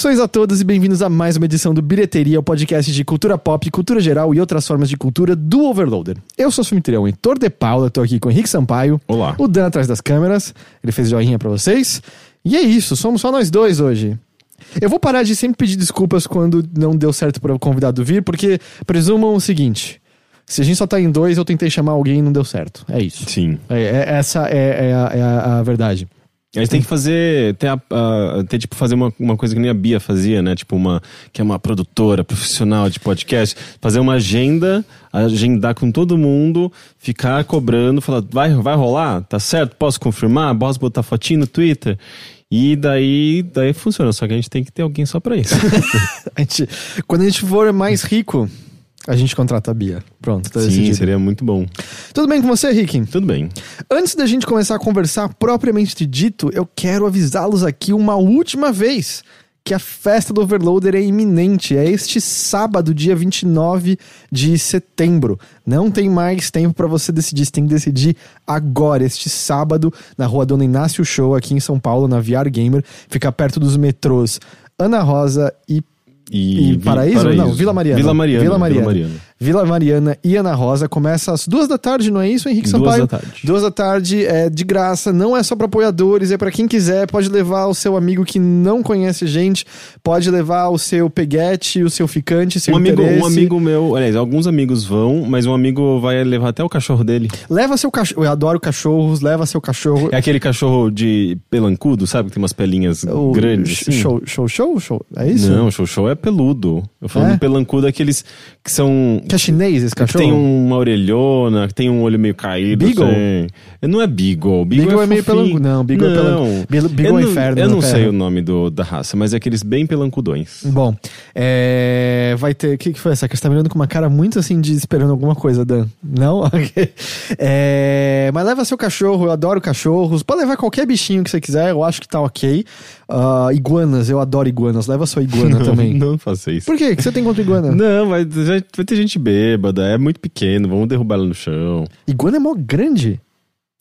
Saudações a todos e bem-vindos a mais uma edição do Bilheteria, o podcast de cultura pop, cultura geral e outras formas de cultura do Overloader. Eu sou o anfitrião Heitor de Paula, tô aqui com o Henrique Sampaio. Olá. O Dan atrás das câmeras, ele fez joinha pra vocês. E é isso, somos só nós dois hoje. Eu vou parar de sempre pedir desculpas quando não deu certo para o convidado vir, porque presumam o seguinte: se a gente só tá em dois, eu tentei chamar alguém e não deu certo. É isso. Sim. É, é- essa é, é a, é a- a verdade. A gente tem que fazer. Ter, a, a- ter, tipo, fazer uma, uma coisa que nem a Bia fazia, né? Tipo, uma. Que é uma produtora profissional de podcast. Fazer uma agenda, agendar com todo mundo, ficar cobrando, falar, vai, vai rolar? Tá certo? Posso confirmar? Posso botar fotinho no Twitter? E daí, daí funciona, só que a gente tem que ter alguém só pra isso. A gente- quando a gente for mais rico, a gente contrata a Bia. Pronto, tá Sim, decidido. seria muito bom. Tudo bem com você, Rick? Tudo bem. Antes da gente começar a conversar propriamente dito, eu quero avisá-los aqui uma última vez que a festa do Overloader é iminente. É este sábado, dia 29 de setembro. Não tem mais tempo para você decidir, você tem que decidir agora, este sábado, na rua Dona Inácio Show, aqui em São Paulo, na VR Gamer. Fica perto dos metrôs Ana Rosa e E, E Paraíso? Não, Vila Mariana. Vila Mariana. Vila Mariana. Vila Mariana. Vila Mariana e Ana Rosa começa às duas da tarde, não é isso, Henrique Duas Sampaio? da tarde. Duas da tarde, é de graça, não é só para apoiadores, é para quem quiser, pode levar o seu amigo que não conhece gente, pode levar o seu peguete, o seu ficante, seu Um amigo, interesse. um amigo meu, aliás, alguns amigos vão, mas um amigo vai levar até o cachorro dele. Leva seu cachorro, eu adoro cachorros, leva seu cachorro. É aquele cachorro de pelancudo, sabe? Que tem umas pelinhas O grandes. assim. Show, show, show, show, é isso? Não, show show é peludo. Eu falando É? pelancudo aqueles que são. Que é chinês esse Que cachorro? tem uma orelhona, que tem um olho meio caído. Beagle? assim. Não é Beagle. Beagle, Beagle é meio fofinho. pelancudo. Não, Beagle é não. pelancudo. Beagle- é não, inferno Eu na não sei o nome do, da raça, mas é aqueles bem pelancudões. Bom, é, vai ter. O que, que foi essa? Que você tá me olhando com uma cara muito assim de esperando alguma coisa, Dan. Não? Ok. É, mas leva seu cachorro, eu adoro cachorros. Pode levar qualquer bichinho que você quiser, eu acho que tá ok. Ah, iguanas, eu adoro iguanas. Leva sua iguana também. Não faça isso. Por quê? O que você tem contra iguana? Não, vai vai ter gente bêbada, é muito pequeno, vamos derrubar ela no chão. Iguana é mó grande.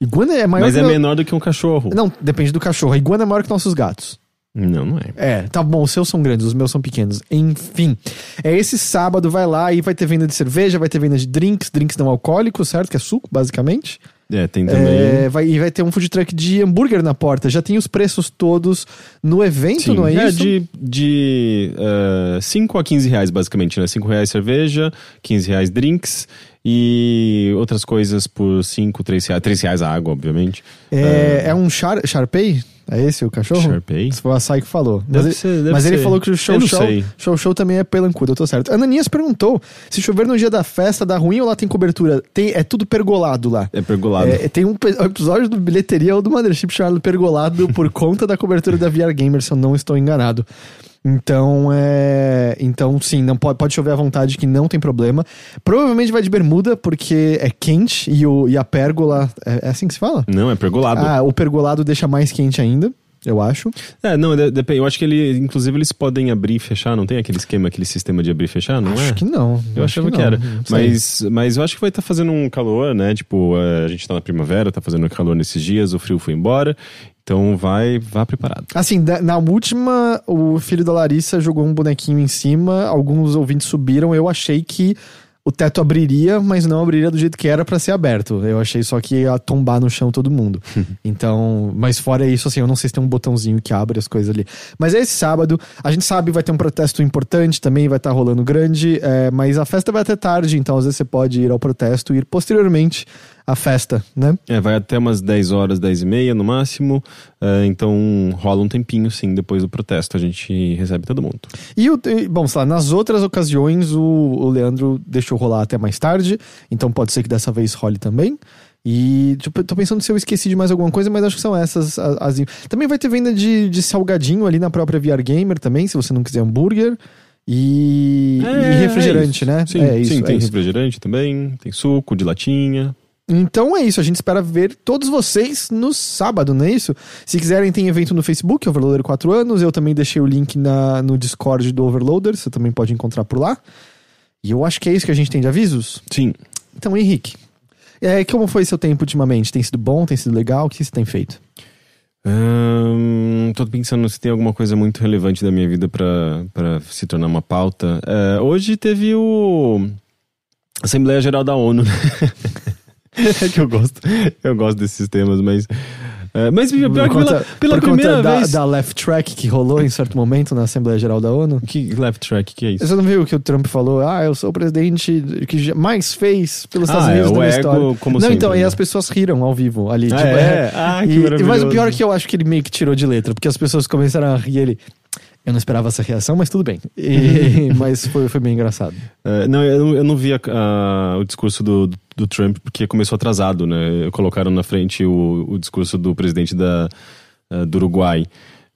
Iguana é maior Mas que. é meu- menor do que um cachorro. Não, depende do cachorro. A iguana é maior que nossos gatos. Não, não é. É, tá bom, os seus são grandes, os meus são pequenos. Enfim, é esse sábado, vai lá e vai ter venda de cerveja, vai ter venda de drinks, drinks não alcoólicos, certo? Que é suco, basicamente. É, tem também. É, vai, e vai ter um food truck de hambúrguer na porta. Já tem os preços todos no evento, Sim, não é, isso? de, de 5 a 15 reais, basicamente, né? 5 reais cerveja, 15 reais drinks e outras coisas por 5, 3 reais. 3 reais a água, obviamente. É, é um char, Sharpei? É esse o cachorro? Sharpei? Esse foi o açaí que falou. Deve mas ser, ele, deve mas ele falou que o show show, sei. show show também é pelancudo, eu tô certo. Ananias perguntou se chover no dia da festa dá ruim ou lá tem cobertura. Tem, é tudo pergolado lá. É pergolado. É, tem um episódio do Bilheteria ou do Mothership chamado Pergolado por conta da cobertura da VR Gamer, se eu não estou enganado. Então, é. Então, sim, não pode, pode chover à vontade que não tem problema. Provavelmente vai de bermuda, porque é quente e, o, e a pérgola. É, é assim que se fala? Não, é pergolado. Ah, o pergolado deixa mais quente ainda, eu acho. É, não, de- depende. Eu acho que ele, inclusive, eles podem abrir e fechar. Não tem aquele esquema, aquele sistema de abrir e fechar, não acho é? que não. Eu acho achava que, não, era. Mas, mas eu acho que vai estar fazendo um calor, né? Tipo, eh, a gente tá na primavera, tá fazendo calor nesses dias, o frio foi embora. Então vai, vá preparado. Assim, na última, o filho da Larissa jogou um bonequinho em cima, alguns ouvintes subiram, eu achei que o teto abriria, mas não abriria do jeito que era pra ser aberto. Eu achei só que ia tombar no chão todo mundo. então, mas fora isso, assim, eu não sei se tem um botãozinho que abre as coisas ali. Mas é esse sábado, a gente sabe vai ter um protesto importante também, vai estar rolando grande, é, mas a festa vai até tarde, então às vezes você pode ir ao protesto e ir posteriormente à festa, né? É, vai até umas 10 horas, 10 e meia no máximo. eh, então rola um tempinho, sim, depois do protesto. A gente recebe todo mundo. E, o, bom, sei lá, nas outras ocasiões o, o Leandro deixou rolar até mais tarde, então pode ser que dessa vez role também. E tipo, tô pensando se eu esqueci de mais alguma coisa, mas acho que são essas as. Também vai ter venda de, de salgadinho ali na própria VR Gamer também, se você não quiser hambúrguer. E, e refrigerante, é né? Sim, é isso, sim é tem isso. refrigerante também, tem suco de latinha. Então é isso, a gente espera ver todos vocês no sábado, não é isso? Se quiserem, tem evento no Facebook, Overloader 4 anos. Eu também deixei o link na, no Discord do Overloader, você também pode encontrar por lá. E eu acho que é isso que a gente tem de avisos. Sim. Então, Henrique, é, como foi seu tempo ultimamente? Tem sido bom? Tem sido legal? O que você tem feito? Hum, tô pensando se tem alguma coisa muito relevante da minha vida para se tornar uma pauta. É, hoje teve o Assembleia Geral da ONU, né? é que eu gosto, eu gosto desses temas, mas é, mas pior que pela, pela por primeira conta vez. Da, da left track que rolou em certo momento na Assembleia Geral da ONU. Que left track, que é isso? Você não viu que o Trump falou? Ah, eu sou o presidente que mais fez pelos Estados Ah, é, Unidos o na ego, história. como não, sempre, então, aí né? as pessoas riram ao vivo ali. Ah, tipo, é? Ah, que e. Mas o pior é que eu acho que ele meio que tirou de letra, porque as pessoas começaram a rir ele. Eu não esperava essa reação, mas tudo bem. E- mas foi, foi bem engraçado. É, não, eu não, eu não vi a- a- o discurso do, do, Trump porque começou atrasado, né? Colocaram na frente o, o discurso do presidente da, eh, do Uruguai.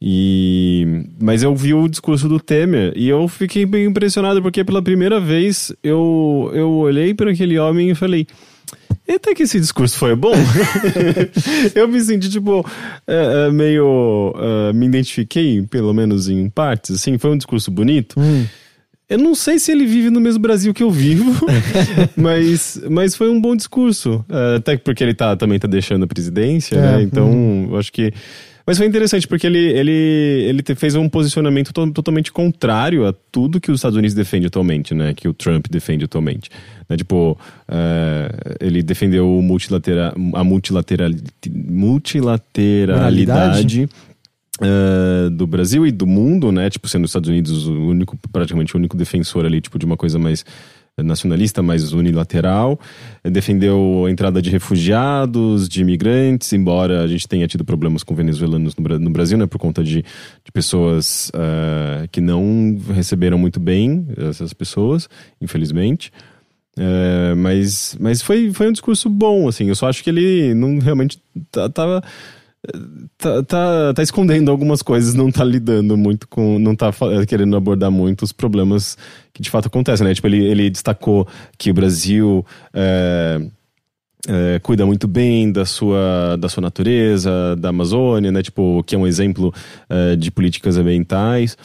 E, mas eu vi o discurso do Temer e eu fiquei bem impressionado porque pela primeira vez eu, eu olhei para aquele homem e falei. Eita, que esse discurso foi bom. eu me senti, tipo, é, meio. é, me identifiquei, pelo menos em partes, assim. Foi um discurso bonito. Eu não sei se ele vive no mesmo Brasil que eu vivo, mas, mas foi um bom discurso. Até porque ele tá, também tá deixando a presidência, É, né? Então, eu acho que. Mas foi interessante, porque ele, ele, ele fez um posicionamento to- totalmente contrário a tudo que os Estados Unidos defende atualmente, né? Que o Trump defende atualmente. Né? Tipo, é, ele defendeu multilatera, a multilateral, multilateralidade eh, do Brasil e do mundo, né? Tipo, sendo os Estados Unidos o único, praticamente o único defensor ali, tipo, de uma coisa mais nacionalista, mais unilateral. Eh, Defendeu a entrada de refugiados, de imigrantes, embora a gente tenha tido problemas com venezuelanos no, Bra- no Brasil, né? Por conta de, de pessoas eh, que não receberam muito bem essas pessoas, infelizmente. É, mas mas foi, foi um discurso bom, assim. Eu só acho que ele não realmente tá- tava. Tá, tá, tá escondendo algumas coisas, não tá lidando muito com. Não tá querendo abordar muito os problemas que de fato acontecem, né? Tipo, ele, ele destacou que o Brasil. é, é, cuida muito bem da sua, da sua natureza, da Amazônia, né? Tipo, que é um exemplo é, de políticas ambientais.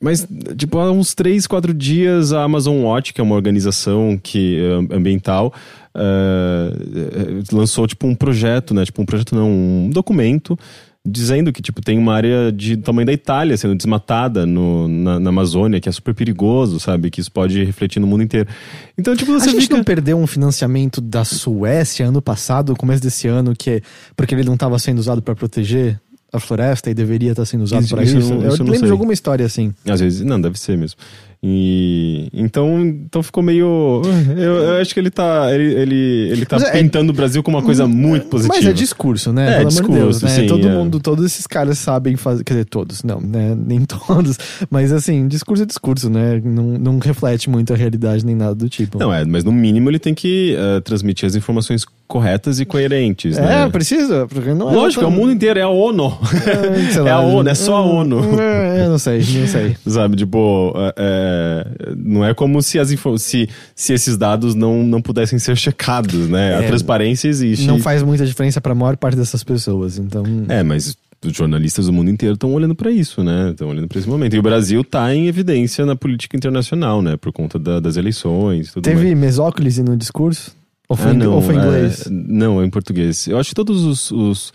Mas, tipo, há uns três, quatro dias, a Amazon Watch, que é uma organização que, eh, ambiental, eh, lançou, tipo, um projeto, né? Tipo, um projeto não, um documento dizendo que, tipo, tem uma área de do tamanho da Itália sendo desmatada no, na, na Amazônia, que é super perigoso, sabe? Que isso pode refletir no mundo inteiro. Então, tipo, A você gente fica... não perdeu um financiamento da Suécia ano passado, começo desse ano, que é porque ele não estava sendo usado para proteger a floresta e deveria estar sendo usado para isso isso. eu eu lembro sei. de alguma história assim. Às vezes, não, deve ser mesmo. E então, então ficou meio. Eu, eu acho que ele tá. Ele, ele, ele tá Mas é- pintando o Brasil como uma coisa muito positiva. Mas é discurso, né? É, Pelo de Deus, discurso, né? sim, Todo é. mundo, todos esses caras sabem fazer. Quer dizer, todos, não, né? Nem todos. Mas assim, discurso é discurso, né? Não, não reflete muito a realidade nem nada do tipo. Não, é, mas no mínimo ele tem que eh, transmitir as informações corretas e coerentes, É, né? precisa, porque não é. Lógico, é o mundo inteiro, é a ONU. É, sei é a lá, ONU, é só a ONU. É, eu não sei, não sei. Sabe, tipo, é, é, não é como se, as se, se esses dados não, não pudessem ser checados, né? a É, transparência existe. Não faz muita diferença pra maior parte dessas pessoas, então. É, mas os jornalistas do mundo inteiro estão olhando para isso, né? Estão olhando para esse momento. E o Brasil tá em evidência na política internacional, né? Por conta da- das eleições tudo mais. Teve mesóclise no discurso? Ou foi, Ah, em- não, ou foi em é, inglês? não, é em português. Eu acho que todos os, os,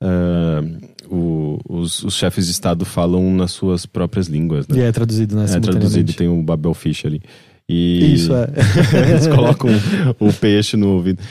ah, o- os, os chefes de Estado falam nas suas próprias línguas, né? E é traduzido, né? É traduzido, tem o Babel Fish ali. E Isso, é. Eles colocam o peixe no ouvido.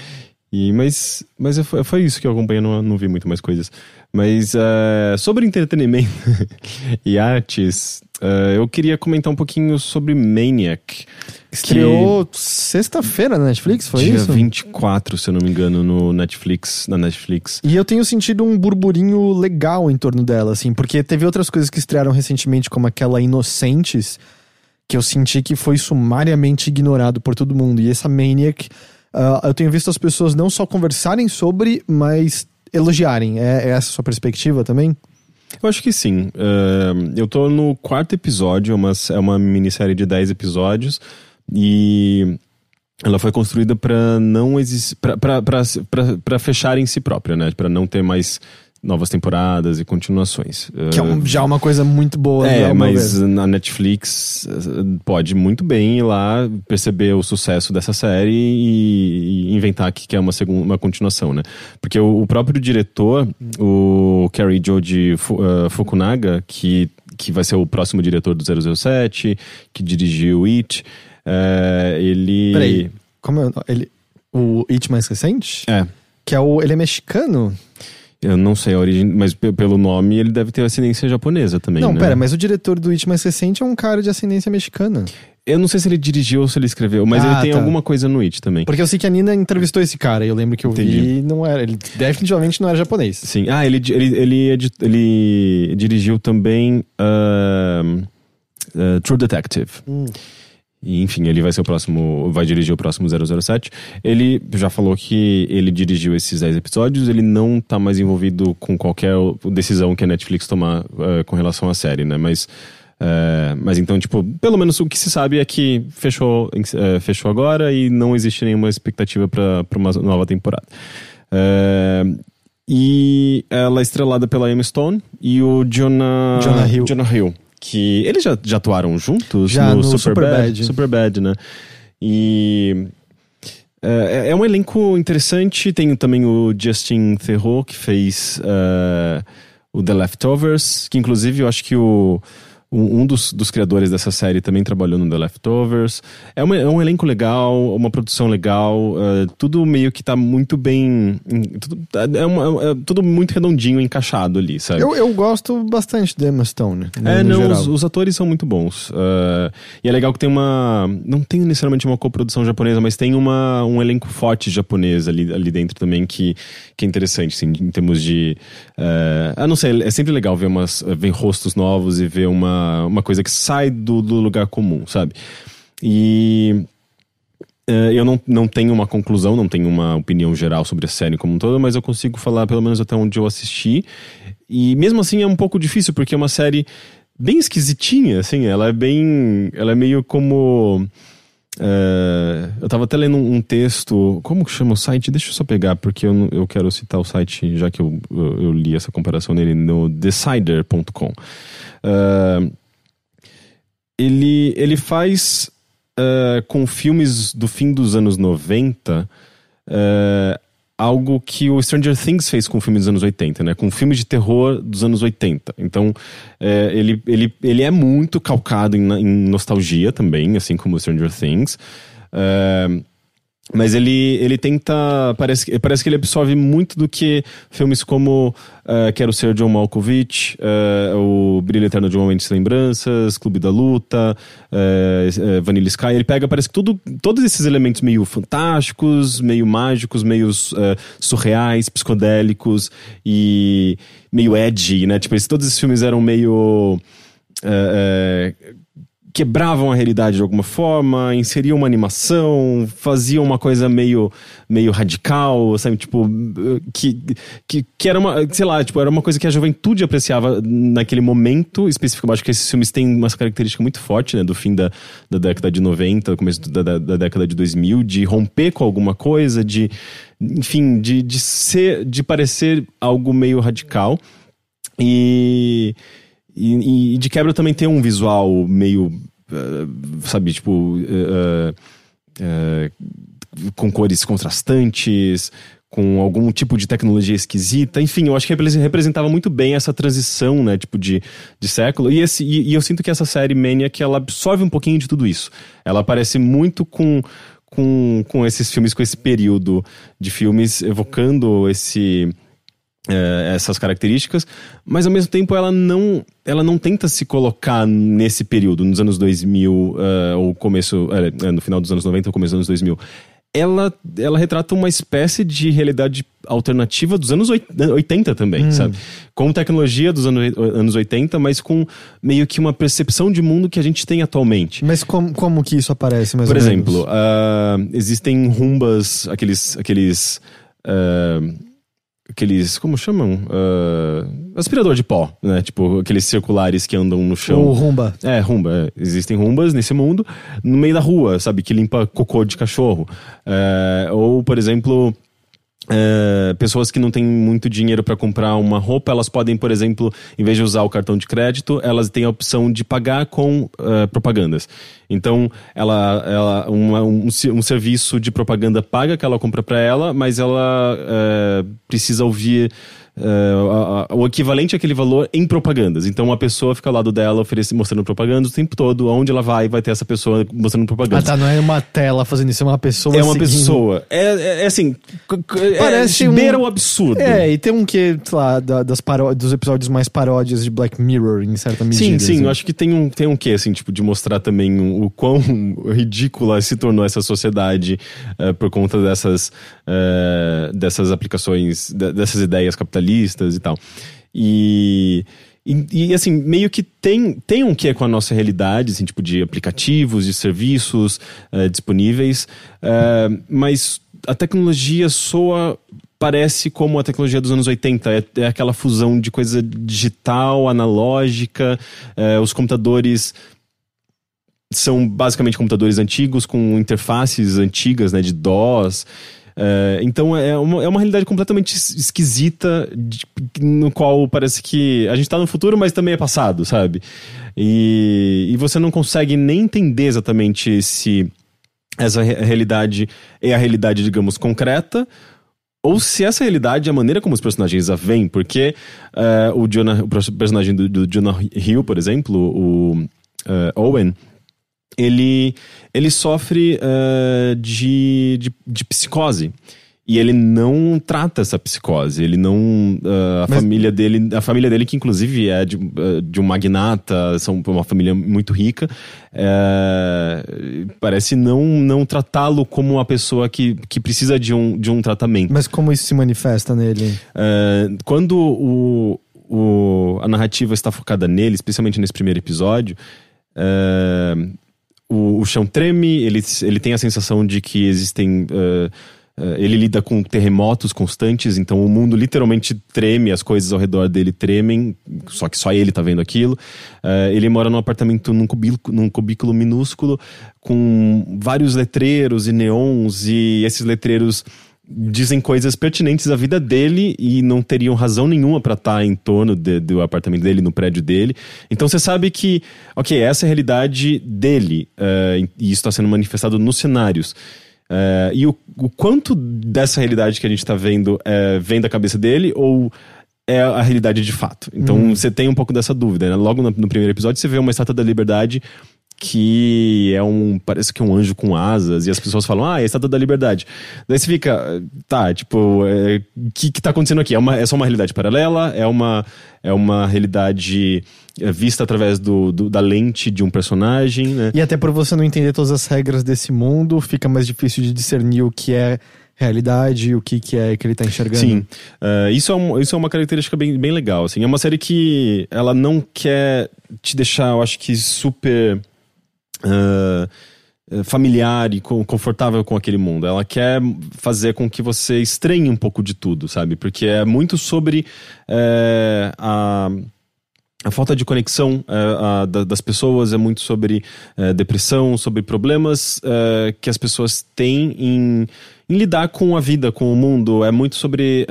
E, mas mas foi, foi isso que eu acompanhei, não, não vi muito mais coisas. Mas eh, sobre entretenimento e artes, eh, eu queria comentar um pouquinho sobre Maniac. Estreou sexta-feira na Netflix, foi dia isso? 24, se eu não me engano, no Netflix, na Netflix. E eu tenho sentido um burburinho legal em torno dela, assim, porque teve outras coisas que estrearam recentemente, como aquela Inocentes, que eu senti que foi sumariamente ignorado por todo mundo. E essa Maniac, ah, eu tenho visto as pessoas não só conversarem sobre, mas elogiarem. É, é essa a sua perspectiva também? Eu acho que sim. Eh, eu tô no quarto episódio, é uma, é uma minissérie de 10 episódios. E ela foi construída para não existir. para fechar em si própria, né? Para não ter mais novas temporadas e continuações. Que é um, já uma coisa muito boa. É, mas ver. na Netflix eh, pode muito bem ir lá perceber o sucesso dessa série e, e inventar que quer uma, segunda, uma continuação, né? Porque o, o próprio diretor, o Kerry Joji eh, Fukunaga, que, que vai ser o próximo diretor do 007, que dirigiu It, eh, ele... Peraí, como é ele O It mais recente? É, Que é o. Ele é mexicano? Eu não sei a origem, mas pe- pelo nome ele deve ter ascendência japonesa também, não, né? pera, mas o diretor do It mais recente é um cara de ascendência mexicana. Eu não sei se ele dirigiu ou se ele escreveu, mas Ah, ele tem tá. alguma coisa no It também. Porque eu sei que a Nina entrevistou esse cara, e eu lembro que eu vi Entendi. e não era. Ele definitivamente não era japonês. Sim. Ah, ele, ele, ele, ele dirigiu também ahn, ah, True Detective. E, enfim, ele vai ser o próximo, vai dirigir o próximo 007. Ele já falou que ele dirigiu esses 10 episódios, ele não tá mais envolvido com qualquer decisão que a Netflix tomar ah, com relação à série, né? Mas, ah, mas então, tipo, pelo menos o que se sabe é que fechou, eh, fechou agora e não existe nenhuma expectativa para uma nova temporada. E ela é estrelada pela Emma Stone e o Jonah, Jonah Hill. Jonah Hill. Que eles já, já atuaram juntos Já, no Superbad. Superbad. Superbad, né? E. É, é um elenco interessante. Tem também o Justin Theroux, que fez eh, o The Leftovers, que inclusive eu acho que o, um um dos, dos criadores dessa série também trabalhou no The Leftovers. É, uma- é um elenco legal, uma produção legal, eh, tudo meio que tá muito bem. tudo- é, uma- é tudo muito redondinho, encaixado ali, sabe? Eu, eu gosto bastante do Emma Stone. No, É, não, os, os atores são muito bons. Uh, e é legal que tem uma. Não tem necessariamente uma coprodução japonesa, mas tem uma, um elenco forte japonês ali, ali dentro também que, que é interessante, assim, em termos de. Uh, ah, não sei, é sempre legal ver, umas, ver rostos novos e ver uma, uma coisa que sai do, do lugar comum, sabe? E. Eh, eu não, não tenho uma conclusão, não tenho uma opinião geral sobre a série como um todo, mas eu consigo falar pelo menos até onde eu assisti. E mesmo assim é um pouco difícil, porque é uma série bem esquisitinha, assim, ela é bem. Ela é meio como. Eh, eu tava até lendo um, um texto. Como que chama o site? Deixa eu só pegar, porque eu, eu quero citar o site, já que eu, eu, eu li essa comparação nele no Decider.com. Eh, ele, ele faz eh, com filmes do fim dos anos 90 eh, algo que o Stranger Things fez com filmes dos anos 80, né? Com filmes de terror dos anos 80. Então, eh, ele, ele, ele é muito calcado em, em nostalgia também, assim como o Stranger Things. Eh, mas ele, ele tenta. Parece, parece que ele absorve muito do que filmes como eh, Quero Ser John Malkovich, eh, O Brilho Eterno de uma Mente Sem Lembranças, Clube da Luta, eh, Vanilla Sky. Ele pega, parece que tudo, todos esses elementos meio fantásticos, meio mágicos, meio surreais, psicodélicos e meio edgy, né? Tipo, todos esses filmes eram meio. Quebravam a realidade de alguma forma, inseriam uma animação, faziam uma coisa meio, meio radical, sabe? Tipo, que, que, que era uma, sei lá, tipo, era uma coisa que a juventude apreciava naquele momento específico. Eu acho que esses filmes têm uma característica muito forte, né? Do fim da, da década de 90, começo da, da, da década de 2000, de romper com alguma coisa, de, enfim, de, de ser, de parecer algo meio radical. E, e, e de quebra também tem um visual meio, eh, sabe, tipo, eh, eh, com cores contrastantes, com algum tipo de tecnologia esquisita. Enfim, eu acho que repre- representava muito bem essa transição, né, tipo, de, de século. E, esse, e, e eu sinto que essa série Maniac, ela absorve um pouquinho de tudo isso. Ela parece muito com... Com, com esses filmes, com esse período de filmes, evocando esse, é, essas características, mas ao mesmo tempo ela não, ela não tenta se colocar nesse período, nos anos 2000, é, ou começo, é, é, no final dos anos 90 ou começo dos anos 2000. Ela, ela retrata uma espécie de realidade alternativa dos anos oit- 80 também, sabe? Com tecnologia dos anos, anos 80, mas com meio que uma percepção de mundo que a gente tem atualmente. Mas como, como que isso aparece, mais Por exemplo, ah, existem rumbas, aqueles. aqueles ah, aqueles. Como chamam? Ah, aspirador de pó, né? Tipo, aqueles circulares que andam no chão. O Rumba. É, rumba. é. Existem rumbas nesse mundo no meio da rua, sabe? Que limpa cocô de cachorro. É, ou, por exemplo, é, pessoas que não têm muito dinheiro para comprar uma roupa, elas podem, por exemplo, em vez de usar o cartão de crédito, elas têm a opção de pagar com uh, propagandas. Então, ela, ela um, um, serviço de propaganda paga que ela compra para ela, mas ela uh, precisa ouvir Uh, o equivalente àquele valor em propagandas. Então uma pessoa fica ao lado dela oferecendo, mostrando propaganda o tempo todo. Onde ela vai, vai ter essa pessoa mostrando propaganda. Ah, tá. Não é uma tela fazendo isso, é uma pessoa. É uma seguindo. pessoa. É, é, é assim. Parece. É, um... beira o absurdo. É, e tem um que, sei lá, da, das paró dos episódios mais paródias de Black Mirror, em certa medida. Sim, sim. Assim. Eu acho que tem um, tem um que, assim, tipo, de mostrar também o quão ridícula se tornou essa sociedade uh, por conta dessas, uh, dessas aplicações, dessas ideias capitalistas capitalistas e tal. E, e, e, assim, meio que tem, tem um que é com a nossa realidade, assim, tipo de aplicativos, de serviços uh, disponíveis, uh, mas a tecnologia soa parece como a tecnologia dos anos 80. É, é aquela fusão de coisa digital, analógica, uh, os computadores são basicamente computadores antigos com interfaces antigas, né, de DOS. É, então é uma, é uma realidade completamente esquisita, de, no qual parece que a gente está no futuro, mas também é passado, sabe? E, e você não consegue nem entender exatamente se essa realidade é a realidade, digamos, concreta, ou se essa realidade é a maneira como os personagens a veem, porque uh, o, Jonah, o personagem do, do Jonah Hill, por exemplo, o uh, Owen, ele, ele sofre uh, de, de, de, psicose. E ele não trata essa psicose. Ele não. Uh, a Mas... família dele. A família dele, que inclusive é de, uh, de um magnata, são uma família muito rica, parece não, não tratá-lo como uma pessoa que, que precisa de um, de um tratamento. Mas como isso se manifesta nele? quando o, o, a narrativa está focada nele, especialmente nesse primeiro episódio, o, o chão treme, ele, ele tem a sensação de que existem. Uh, ele lida com terremotos constantes, então o mundo literalmente treme, as coisas ao redor dele tremem, só que só ele tá vendo aquilo. Uh, ele mora num apartamento num cubículo, num cubículo minúsculo, com vários letreiros e neons, e esses letreiros dizem coisas pertinentes à vida dele e não teriam razão nenhuma para estar tá em torno de, do apartamento dele, no prédio dele. Então você sabe que, ok, essa é a realidade dele uh, e isso está sendo manifestado nos cenários. Uh, e o, o, quanto dessa realidade que a gente está vendo uh, vem da cabeça dele ou é a realidade de fato. Então uhum. você tem um pouco dessa dúvida. Né? Logo no, no, primeiro episódio você vê uma estátua da liberdade que é um. Parece que é um anjo com asas, e as pessoas falam, ah, é a estátua da liberdade. Daí você fica, tá, tipo, o é, que, que tá acontecendo aqui? É, uma, é só uma realidade paralela? É uma, é uma realidade é, vista através do, do, da lente de um personagem, né? E até por você não entender todas as regras desse mundo, fica mais difícil de discernir o que é realidade o que, que é que ele tá enxergando. Sim, uh, isso, é um, isso é uma característica bem, bem legal, assim. É uma série que ela não quer te deixar, eu acho que, super familiar e confortável com aquele mundo. Ela quer fazer com que você estranhe um pouco de tudo, sabe? Porque é muito sobre a a falta de conexão das pessoas é muito sobre depressão, sobre problemas que as pessoas têm em, em, lidar com a vida, com o mundo. É muito sobre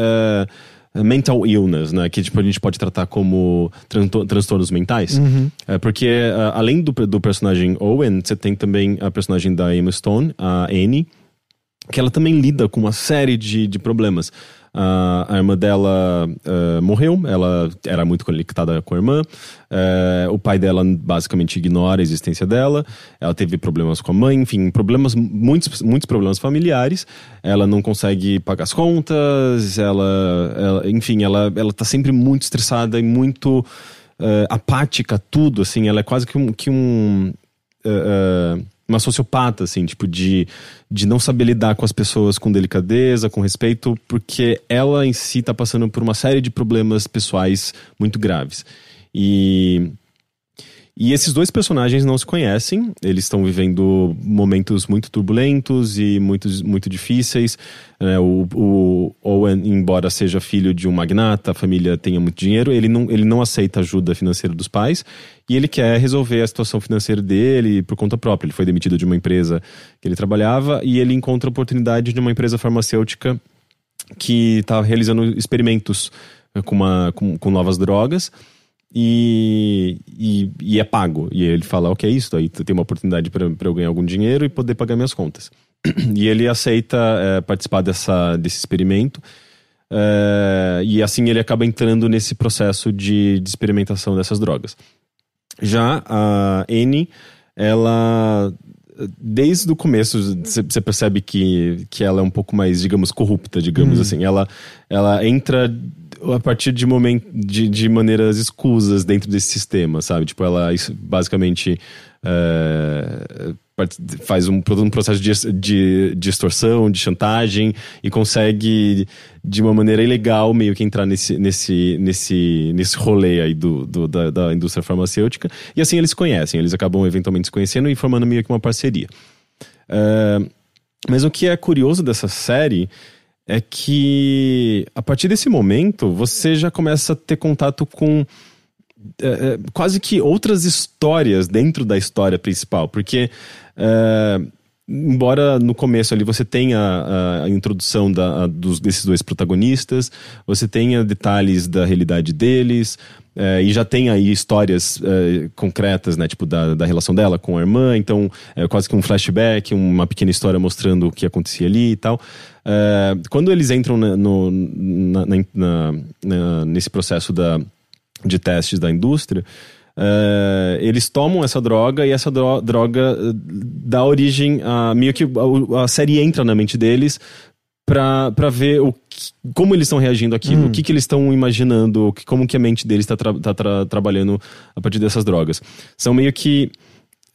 mental illness, né? Que tipo, a gente pode tratar como transtornos mentais. Uhum. É, porque uh, além do, do personagem Owen, você tem também a personagem da Emma Stone, a Annie, que ela também lida com uma série de, de problemas. Uh, a irmã dela uh, morreu, ela era muito conectada com a irmã. Uh, o pai dela basicamente ignora a existência dela. Ela teve problemas com a mãe, enfim, problemas, muitos, muitos problemas familiares. Ela não consegue pagar as contas, ela, ela enfim, ela, ela tá sempre muito estressada e muito apática, tudo, assim. Ela é quase que um. Que um uma sociopata, assim, tipo, de, de não saber lidar com as pessoas com delicadeza, com respeito, porque ela em si tá passando por uma série de problemas pessoais muito graves. E e esses dois personagens não se conhecem, eles estão vivendo momentos muito turbulentos e muito, muito difíceis. É, o, o, Owen, embora seja filho de um magnata, a família tenha muito dinheiro, ele não, ele não aceita ajuda financeira dos pais e ele quer resolver a situação financeira dele por conta própria. Ele foi demitido de uma empresa que ele trabalhava e ele encontra a oportunidade de uma empresa farmacêutica que tá realizando experimentos com, uma, com, com novas drogas e, e, e, é pago. E ele fala: Ok, é isso, aí tem uma oportunidade para eu ganhar algum dinheiro e poder pagar minhas contas. e ele aceita é, participar dessa, desse experimento. É, e assim ele acaba entrando nesse processo de, de experimentação dessas drogas. Já a N, ela desde o começo você percebe que, que ela é um pouco mais, digamos, corrupta, digamos hum. assim. Ela, ela entra a partir de, momento, de, de maneiras escusas dentro desse sistema, sabe? Tipo, ela basicamente é, faz um, um processo de, de, de, extorsão, de chantagem e consegue, de uma maneira ilegal, meio que entrar nesse, nesse, nesse, nesse rolê aí do, do da, da, indústria farmacêutica. E assim eles se conhecem, eles acabam eventualmente se conhecendo e formando meio que uma parceria. É, mas o que é curioso dessa série é que a partir desse momento você já começa a ter contato com é, é, quase que outras histórias dentro da história principal, porque é, embora no começo ali você tenha a, a introdução da, a, dos, desses dois protagonistas, você tenha detalhes da realidade deles, é, e já tem aí histórias é, concretas, né? Tipo, da, da relação dela com a irmã, então é quase que um flashback, uma pequena história mostrando o que acontecia ali e tal. É, quando eles entram na, no, na, na, na, nesse processo da de testes da indústria, uh, eles tomam essa droga e essa dro droga eh, dá origem a meio que a, a série entra na mente deles para ver o que, como eles estão reagindo àquilo, hum. o que, que eles estão imaginando, que, como que a mente deles está tra tá tra trabalhando a partir dessas drogas. São meio que.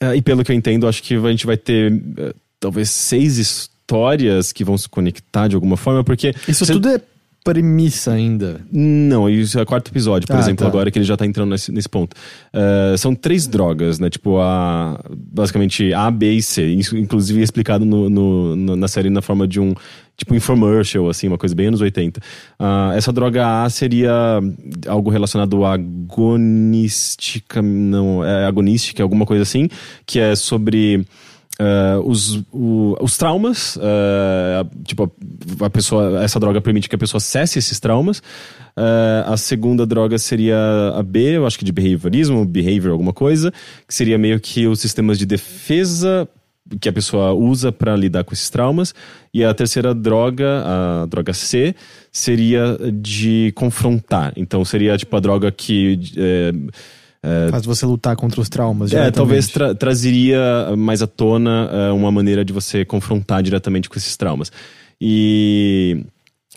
Uh, e pelo que eu entendo, acho que a gente vai ter uh, talvez seis histórias que vão se conectar de alguma forma, porque. Isso tudo é premissa ainda. Não, isso é o quarto episódio, por ah, exemplo, tá. agora que ele já tá entrando nesse, nesse ponto. Uh, são três drogas, né? Tipo, a. Basicamente A, B e C. Isso, inclusive, é explicado no, no, no, na série na forma de um. Tipo, infomercial, assim, uma coisa bem anos 80. Uh, ah, essa droga A seria algo relacionado a agonística. Não, é agonística, alguma coisa assim, que é sobre Uh, os, o, os traumas, uh, tipo, a pessoa, essa droga permite que a pessoa cesse esses traumas. Uh, a segunda droga seria a B, eu acho que de behaviorismo, behavior, alguma coisa, que seria meio que os sistemas de defesa que a pessoa usa para lidar com esses traumas. E a terceira droga, a droga C, seria de confrontar. Então seria tipo a droga que. Eh, é, Faz você lutar contra os traumas. É, talvez tra trazeria mais à tona uh, uma maneira de você confrontar diretamente com esses traumas. E.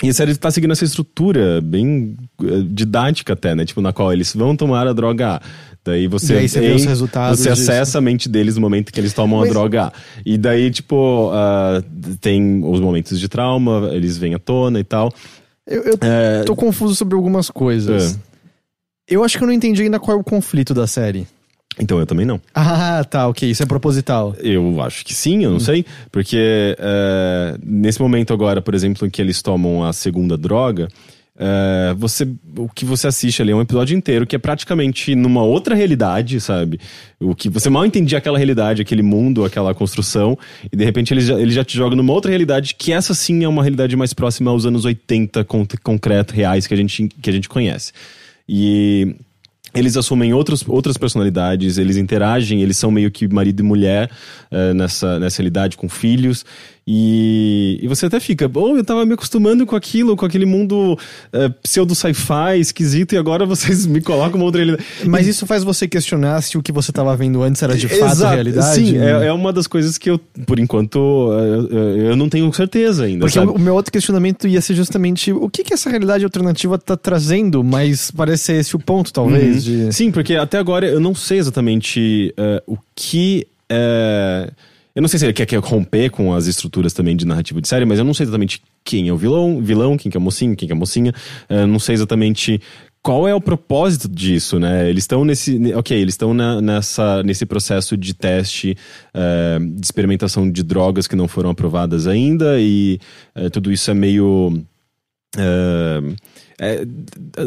E a série está seguindo essa estrutura bem uh, didática até, né? Tipo, na qual eles vão tomar a droga A. Daí você, e aí você, vê os resultados você acessa a mente deles no momento que eles tomam Mas... a droga A. E daí, tipo, uh, tem os momentos de trauma, eles vêm à tona e tal. Eu, eu é... tô confuso sobre algumas coisas. É. Eu acho que eu não entendi ainda qual é o conflito da série. Então eu também não. Ah, tá, ok. Isso é proposital. Eu acho que sim, eu não hum. sei. Porque é, nesse momento agora, por exemplo, em que eles tomam a segunda droga, é, você, o que você assiste ali é um episódio inteiro que é praticamente numa outra realidade, sabe? O que você mal entendia aquela realidade, aquele mundo, aquela construção, e de repente ele já, ele já te joga numa outra realidade que essa sim é uma realidade mais próxima aos anos 80 concreto, reais que a gente, que a gente conhece. E eles assumem outros, outras personalidades, eles interagem, eles são meio que marido e mulher uh, nessa, nessa realidade com filhos. E, e você até fica, bom, eu tava me acostumando com aquilo, com aquele mundo uh, pseudo sci-fi esquisito, e agora vocês me colocam uma outra realidade. Mas isso faz você questionar se o que você tava vendo antes era de fato Exato, realidade? Sim, é, é, uma das coisas que eu, por enquanto, eu, eu não tenho certeza ainda. Porque o, o, meu outro questionamento ia ser justamente o que, que essa realidade alternativa tá trazendo, mas parece ser esse o ponto, talvez. Uhum. De... Sim, porque até agora eu não sei exatamente uh, o que. Uh, eu não sei se ele quer, quer romper com as estruturas também de narrativa de série, mas eu não sei exatamente quem é o vilão, vilão quem que é o mocinho, quem que é a mocinha. Eu não sei exatamente qual é o propósito disso, né? Eles estão nesse. Ok, eles estão nessa, nesse processo de teste, uh, de experimentação de drogas que não foram aprovadas ainda, e uh, tudo isso é meio. Uh, é,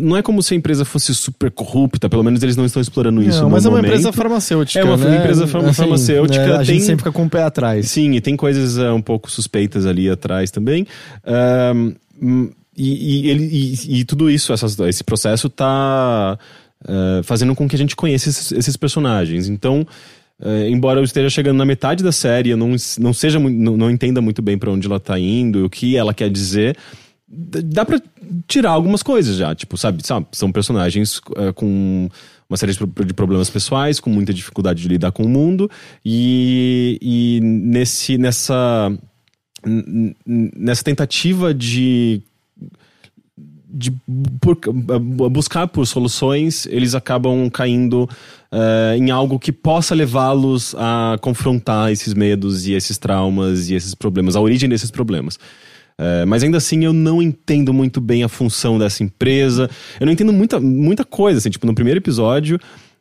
não é como se a empresa fosse super corrupta, pelo menos eles não estão explorando isso. Não, mas é uma empresa farmacêutica. É uma né? empresa assim, farmacêutica. Né? A tem, gente sempre fica com o pé atrás. Sim, e tem coisas uh, um pouco suspeitas ali atrás também. Uh, e, e, ele, e, e tudo isso, essas, esse processo tá uh, fazendo com que a gente conheça esses, esses personagens. Então, uh, embora eu esteja chegando na metade da série, eu não, não, seja, não, não entenda muito bem para onde ela tá indo, o que ela quer dizer, dá pra tirar algumas coisas já. Tipo, sabe, sabe são personagens uh, com uma série de problemas pessoais, com muita dificuldade de lidar com o mundo, e, e nesse, nessa, nessa tentativa de de por, buscar por soluções, eles acabam caindo uh, em algo que possa levá-los a confrontar esses medos e esses traumas e esses problemas, a origem desses problemas. Uh, mas ainda assim eu não entendo muito bem a função dessa empresa. Eu não entendo muita, muita coisa. Assim, tipo, no primeiro episódio,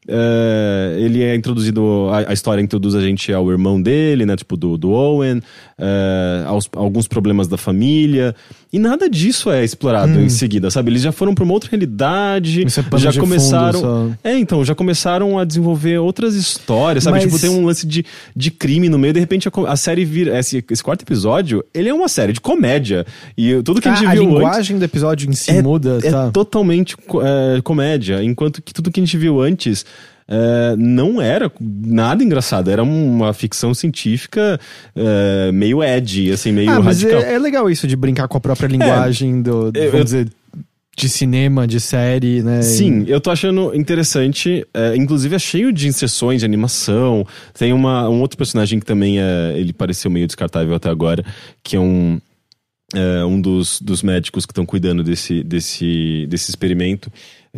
Uh, ele é introduzido, a, a, história introduz a gente ao irmão dele, né, tipo do, do Owen, uh, aos, alguns problemas da família, e nada disso é explorado hum. em seguida, sabe? Eles já foram para uma outra realidade, é já começaram, fundo, é, então, já começaram a desenvolver outras histórias, sabe? Mas... Tipo, tem um lance de, de crime no meio, de repente a, a série vira, esse, esse, quarto episódio, ele é uma série de comédia, e tudo que a gente ah, viu A linguagem antes, do episódio em si é, muda, é tá? totalmente é, comédia, enquanto que tudo que a gente viu antes é, não era nada engraçado, era uma ficção científica é, meio edgy, assim, meio ah, radical. É, é, legal isso de brincar com a própria linguagem do, eu, vamos dizer, de cinema, de série, né? Sim, eu tô achando interessante. É, inclusive é cheio de inserções de animação. Tem uma, um outro personagem que também é. Ele pareceu meio descartável até agora, que é um. É, um dos, dos médicos que estão cuidando desse, desse, desse experimento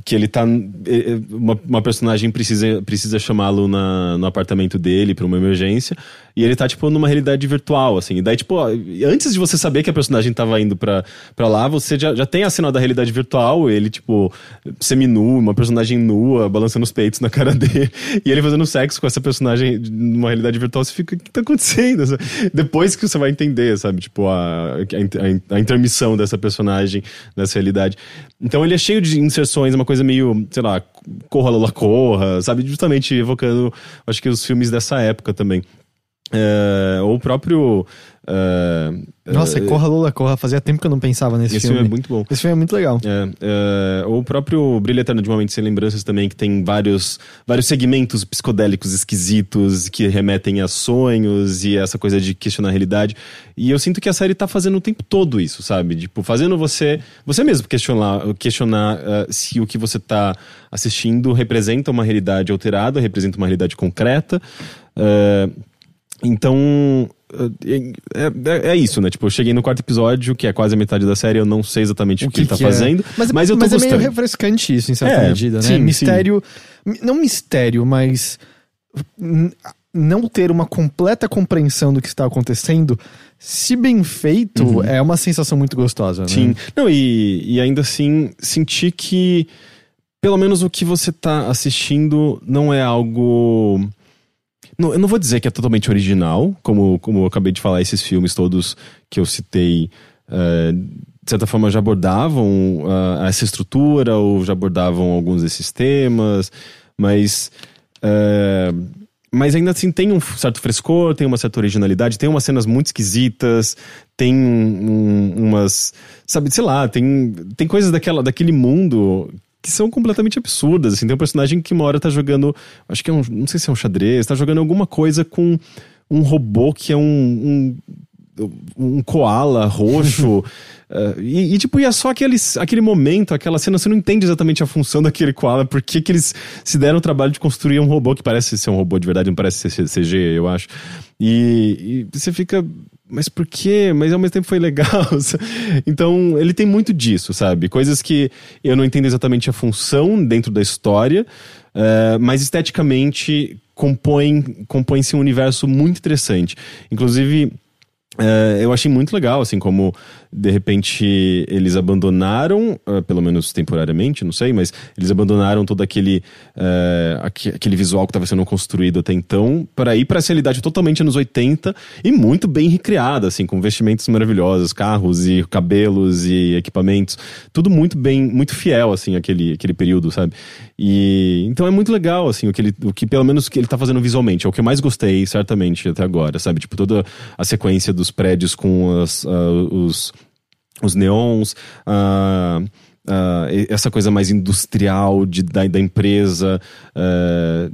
que ele tá. É, é, uma, uma personagem precisa, precisa chamá-lo no apartamento dele para uma emergência. E ele tá, tipo, numa realidade virtual, assim. E daí, tipo, antes de você saber que a personagem tava indo pra, lá, você já, já tem a cena da realidade virtual, ele, tipo, seminu, uma personagem nua, balançando os peitos na cara dele. E ele fazendo sexo com essa personagem numa realidade virtual, você fica, o que tá acontecendo? Depois que você vai entender, sabe? Tipo, a, a, a intermissão dessa personagem nessa realidade. Então ele é cheio de inserções, uma coisa meio, sei lá, Corra Lula Corra, sabe? Justamente evocando, acho que os filmes dessa época também. É, ou o próprio. Uh, Nossa, uh, Corra Lula Corra, fazia tempo que eu não pensava nesse esse filme. Esse filme é muito bom. Esse filme é muito legal. É, ou o próprio Brilho Eterno de Momentos Sem Lembranças também, que tem vários, vários segmentos psicodélicos esquisitos que remetem a sonhos e essa coisa de questionar a realidade. E eu sinto que a série tá fazendo o tempo todo isso, sabe? Tipo, fazendo você, você mesmo questionar, questionar uh, se o que você tá assistindo representa uma realidade alterada, representa uma realidade concreta. Uh, então, é, é, é, isso, né? Tipo, eu cheguei no quarto episódio, que é quase a metade da série, eu não sei exatamente o, que, que ele tá que é? fazendo. É? Mas, mas eu tô mas gostando. é meio refrescante isso, em certa é, medida, né? Sim, mistério. Sim. Não mistério, mas. Não ter uma completa compreensão do que está acontecendo, se bem feito, uhum. é uma sensação muito gostosa, né? Sim. Não, e, e ainda assim, sentir que pelo menos o que você tá assistindo não é algo não, eu não vou dizer que é totalmente original, como, como eu acabei de falar, esses filmes todos que eu citei, uh, de certa forma já abordavam uh, essa estrutura ou já abordavam alguns desses temas, mas. Uh, mas ainda assim tem um certo frescor, tem uma certa originalidade, tem umas cenas muito esquisitas, tem um, umas. Sabe, sei lá, tem, tem coisas daquela, daquele mundo que são completamente absurdas. Assim, tem um personagem que uma hora tá jogando. Acho que é um. Não sei se é um xadrez, tá jogando alguma coisa com um robô que é um. um, um koala roxo. uh, e, e, tipo, e é só aquele, aquele momento, aquela cena, você não entende exatamente a função daquele koala, por que eles se deram o trabalho de construir um robô que parece ser um robô de verdade, não parece ser CG, eu acho. E, e você fica mas por quê? Mas ao mesmo tempo foi legal. então, ele tem muito disso, sabe? Coisas que eu não entendo exatamente a função dentro da história, uh, mas esteticamente compõe, compõe-se um universo muito interessante. Inclusive, uh, eu achei muito legal, assim, como de repente eles abandonaram, uh, pelo menos temporariamente, não sei, mas eles abandonaram todo aquele, uh, aquele visual que estava sendo construído até então para ir para essa realidade totalmente anos 80 e muito bem recriada, assim, com vestimentos maravilhosos, carros e cabelos e equipamentos, tudo muito bem, muito fiel, assim, aquele, aquele período, sabe? E então é muito legal, assim, o que ele, o que pelo menos que ele tá fazendo visualmente, é o que eu mais gostei, certamente, até agora, sabe? Tipo, toda a sequência dos prédios com as, uh, os os neons, uh, uh, essa coisa mais industrial de, da, da empresa. Uh,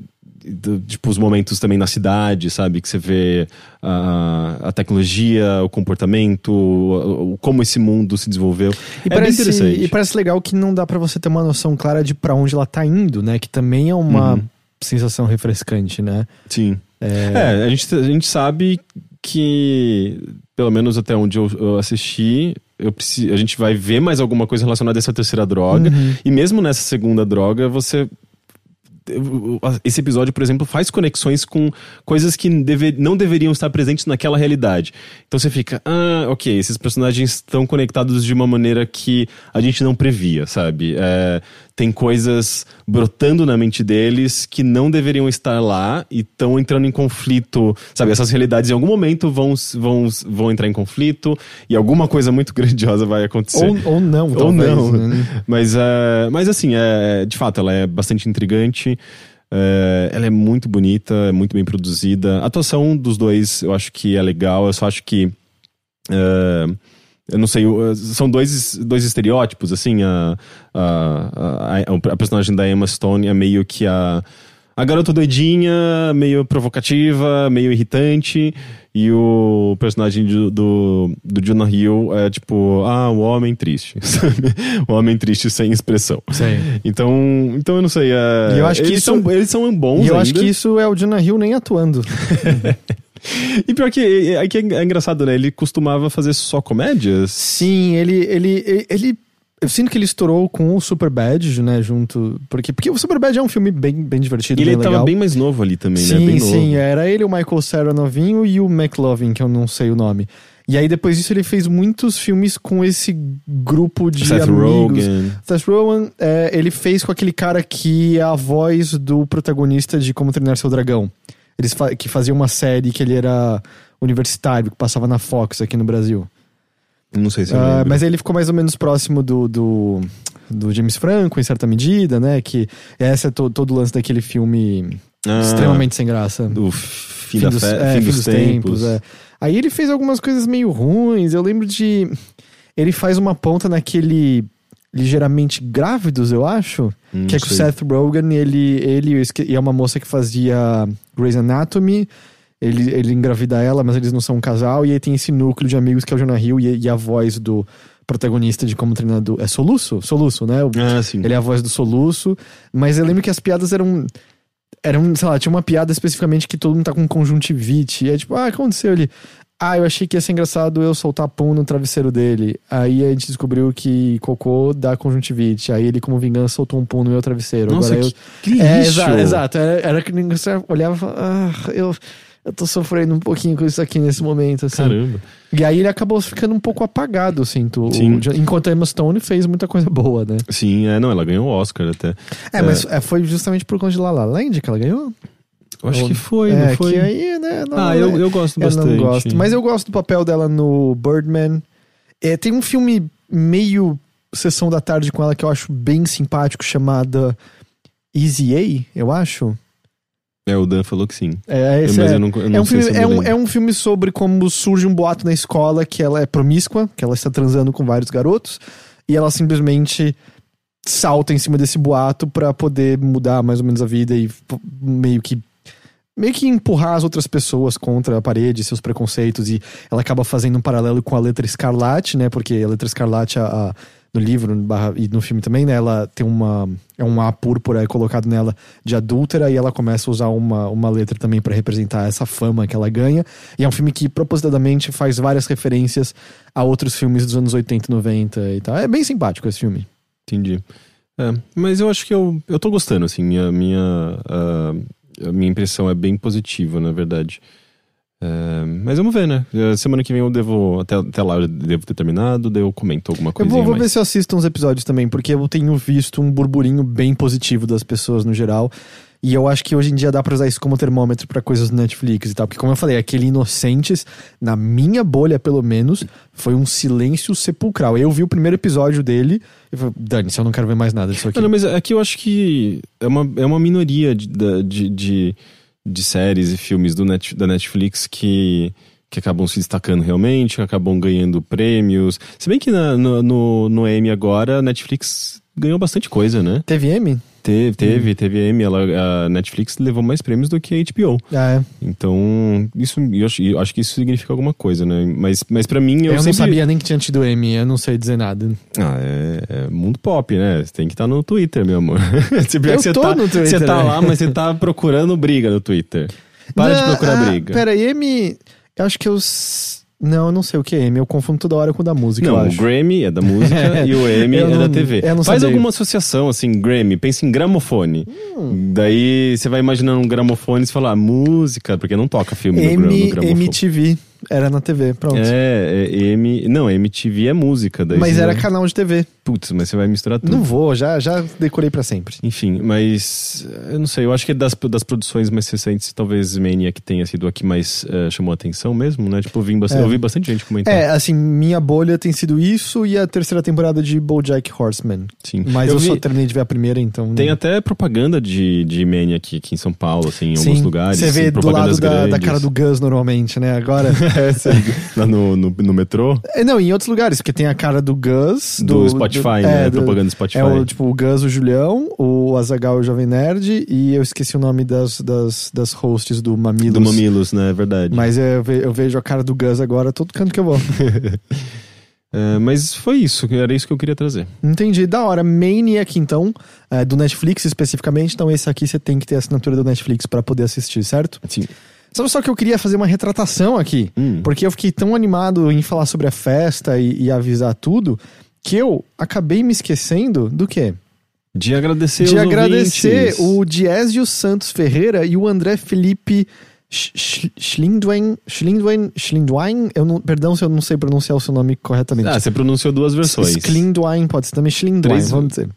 do, tipo, os momentos também na cidade, sabe? Que você vê a, a tecnologia, o comportamento, o, o, como esse mundo se desenvolveu. E, é parece, bem interessante. e parece legal que não dá para você ter uma noção clara de para onde ela tá indo, né? Que também é uma Uhum. sensação refrescante, né? Sim. É, É, a gente, a gente sabe que, pelo menos até onde eu, eu assisti, eu preciso, a gente vai ver mais alguma coisa relacionada a essa terceira droga. Uhum. E mesmo nessa segunda droga, você. Esse episódio, por exemplo, faz conexões com coisas que deve, não deveriam estar presentes naquela realidade. Então você fica, ah, ok, esses personagens estão conectados de uma maneira que a gente não previa, sabe? É, tem coisas brotando na mente deles que não deveriam estar lá e estão entrando em conflito, sabe? Essas realidades em algum momento vão, vão, vão entrar em conflito e alguma coisa muito grandiosa vai acontecer. ou, ou não, Ou talvez, não. né? Mas, é, mas assim, é, de fato, ela é bastante intrigante. é, ela é muito bonita, é muito bem produzida. A atuação dos dois eu acho que é legal. Eu só acho que. é, eu não sei, o- são dois, dois estereótipos, assim. A, a, a, a personagem da Emma Stone é meio que a. A garota doidinha, meio provocativa, meio irritante. E o personagem do, do, do Jonah Hill é tipo, ah, o homem triste. sabe? o homem triste sem expressão. Sei. Então, então eu não sei. é, eu acho que eles, isso- são, eles são bons E eu ainda. acho que isso é o Jonah Hill nem atuando. E pior que, é, é, que é engraçado, né? Ele costumava fazer só comédias. Sim, ele, ele, ele. Eu sinto que ele estourou com o Superbad, né? Junto. Porque, porque o Superbad é um filme bem, bem divertido, E ele bem tava legal. bem mais novo ali também, sim, né? Bem novo. sim, era ele, o Michael Cera novinho e o McLovin, que eu não sei o nome. E aí depois disso ele fez muitos filmes com esse grupo de Seth amigos. Rogen. Seth Rogen, é, ele fez com aquele cara que é a voz do protagonista de Como Treinar Seu Dragão. Eles fa que fazia uma série que ele era universitário, que passava na Fox aqui no Brasil. Não sei se eu lembro. mas ele ficou mais ou menos próximo do, do, do James Franco, em certa medida, né? Que esse é to, todo o lance daquele filme Ah, extremamente sem graça. Do fim, da dos, fe... é, fim dos, tempos. é. Aí ele fez algumas coisas meio ruins. Eu lembro de. Ele faz uma ponta naquele. Ligeiramente Grávidos, eu acho. Hum, que é com o. Seth Rogen. Ele, ele e é uma moça que fazia Grey's Anatomy. Ele, ele engravida ela, mas eles não são um casal. E aí tem esse núcleo de amigos que é o Jonah Hill e, e a voz do protagonista de como treinador. É Soluço? Soluço, né? O- Ah, sim. ele é a voz do soluço. Mas eu lembro que as piadas eram. Eram, sei lá, tinha uma piada especificamente que todo mundo tá com conjuntivite. E é tipo, ah, que aconteceu ali? Ah, eu achei que ia ser engraçado eu soltar pum no travesseiro dele. Aí a gente descobriu que cocô dá conjuntivite. Aí ele, como vingança, soltou um pum no meu travesseiro. Nossa, Agora que, eu. que É, lixo. exato, exato. Era, era que você olhava e falava, ah, eu, eu tô sofrendo um pouquinho com isso aqui nesse momento, assim. Caramba. E aí ele acabou ficando um pouco apagado, assim. Tu, Sim. o- enquanto a Emma Stone fez muita coisa boa, né? Sim, é, não, ela ganhou o Oscar até. É, mas é, foi justamente por conta de La La Land que ela ganhou? Eu acho Ou- que foi, é, não foi? que aí, né? não- Ah, eu, eu gosto eu bastante. não gosto. Mas eu gosto do papel dela no Birdman. É, tem um filme meio Sessão da Tarde com ela que eu acho bem simpático, chamada Easy A, eu acho. É, o Dan falou que sim. É, esse é, eu não, eu não é um, filme, eu é, um, é um filme sobre como surge um boato na escola que ela é promíscua, que ela está transando com vários garotos, e ela simplesmente salta em cima desse boato pra poder mudar mais ou menos a vida e meio que meio que empurrar as outras pessoas contra a parede, seus preconceitos, e ela acaba fazendo um paralelo com a letra escarlate, né? Porque a letra escarlate, a, a- no livro barra- e no filme também, né? Ela tem uma. É um A púrpura colocado nela de adúltera, e ela começa a usar uma, uma letra também pra representar essa fama que ela ganha. E é um filme que propositadamente faz várias referências a outros filmes dos anos 80 e 90 e tal. É bem simpático esse filme. Entendi. É, mas eu acho que eu, eu tô gostando, assim. A minha, a, a minha impressão é bem positiva, na verdade. É, mas vamos ver, né? Eh, Semana que vem eu devo. Até, até lá eu devo ter terminado, daí eu comento alguma Eu coisinha vou, vou mais. ver se eu assisto uns episódios também, porque eu tenho visto um burburinho bem positivo das pessoas no geral. E eu acho que hoje em dia dá pra usar isso como termômetro pra coisas do Netflix e tal. Porque, como eu falei, aquele Inocentes, na minha bolha pelo menos, foi um silêncio sepulcral. Eu vi o primeiro episódio dele e falei, Dani, se eu não quero ver mais nada disso aqui. Não, mas aqui eu acho que é uma, é uma minoria de, de, de, de séries e filmes do Net, da Netflix que, que acabam se destacando realmente, acabam ganhando prêmios. Se bem que na- no, no, no Emmy agora, a Netflix ganhou bastante coisa, né? Teve M? Teve, teve, teve Emmy, ela, a Netflix levou mais prêmios do que a HBO. Ah, é. Então, isso, eu acho, eu acho que isso significa alguma coisa, né? Mas, mas para mim, eu, Eu, não sempre... sabia nem que tinha tido M, eu não sei dizer nada. Ah, é, é mundo pop, né? Você tem que estar no Twitter, meu amor. Você, Eu você tô tá, no Twitter, Você tá lá, mas você tá procurando briga no Twitter. Para de Não, procurar ah, briga. Pera, M. Eu acho que eu. Não, eu não sei o que é M. Eu confundo toda hora com o da música. Não, o. Grammy é da música e o Eu é não- da TV. Faz sabia. alguma associação, assim, Grammy, pensa em gramofone. Hum. Daí você vai imaginando um gramofone e fala, ah, música, porque não toca filme no, gra- no M, gramofone. MTV. Era na TV, pronto. É, é M. Não, MTV é música. Daí mas era canal de TV. Putz, mas você vai misturar tudo. Não vou, já, já decorei pra sempre. Enfim, mas eu não sei, eu acho que das, das produções mais recentes, talvez Maniac tenha sido a que mais eh, chamou a atenção mesmo, né? Tipo, eu vi bastante, É. eu vi bastante gente comentar. É, assim, minha bolha tem sido isso e a terceira temporada de BoJack Horseman. Sim. Mas eu, vi- só terminei de ver a primeira, então. Tem até propaganda de, de Maniac aqui em São Paulo, assim, em Sim, alguns lugares. Você vê assim, do lado da, da cara do Gus normalmente, né? Agora. É, no, no, no metrô, É, não, em outros lugares, porque tem a cara do Gus. do, Spotify, né? é, do- propaganda do Spotify. É o, tipo, o Gus, o Julião, o Azagal, o Jovem Nerd, e eu esqueci o nome das, das, das hosts do Mamilos. do Mamilos, né? É verdade. Mas eu, ve- eu vejo a cara do Gus agora todo canto que eu vou. É, mas foi isso, era isso que eu queria trazer. Entendi, da hora. Maniac, então, é, do Netflix especificamente. Então, esse aqui você tem que ter a assinatura do Netflix pra poder assistir, certo? Sim. Sabe só que eu queria fazer uma retratação aqui? Hum. Porque eu fiquei tão animado em falar sobre a festa e, e avisar tudo que eu acabei me esquecendo do quê? De agradecer de agradecer ouvintes. o Diésio Santos Ferreira e o André Felipe Schlindwein, Schlindwein, Schlindwein, eu não, perdão se eu não sei pronunciar o seu nome corretamente. Ah, você pronunciou duas versões. Schlindwein, pode ser também Schlindwein, Três- vamos dizer.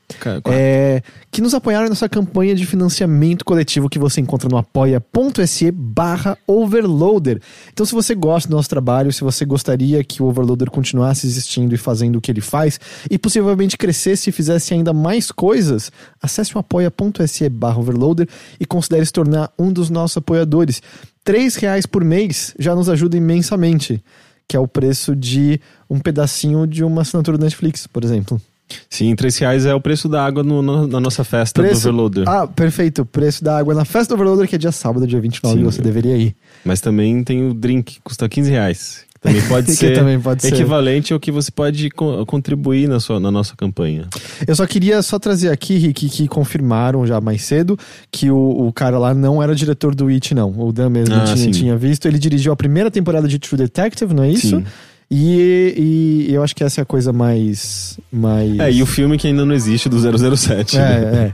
É, que nos apoiaram nessa campanha de financiamento coletivo que você encontra no apoia.se barra overloader. Então se você gosta do nosso trabalho, se você gostaria que o Overloader continuasse existindo e fazendo o que ele faz, e possivelmente crescesse e fizesse ainda mais coisas, acesse o apoia.se barra overloader e considere se tornar um dos nossos apoiadores. Três reais por mês já nos ajuda imensamente, que é o preço de um pedacinho de uma assinatura do Netflix, por exemplo. Sim, 3 reais é o preço da água no- no- na nossa festa do Overloader. Ah, perfeito. Preço da água na festa do Overloader, que é dia sábado, dia 29, Sim. você deveria ir. Mas também tem o drink, custa 15 reais. Também pode ser também pode ser. equivalente ao que você pode co- contribuir na, sua, na nossa campanha. Eu só queria só trazer aqui, Rick, que confirmaram já mais cedo que o, o cara lá não era diretor do It, não. O Dan mesmo Ah, tinha, tinha visto. Ele dirigiu a primeira temporada de True Detective, não é isso? Sim. E, e eu acho que essa é a coisa mais. mais... É, e o filme que ainda não existe do 007. né? É,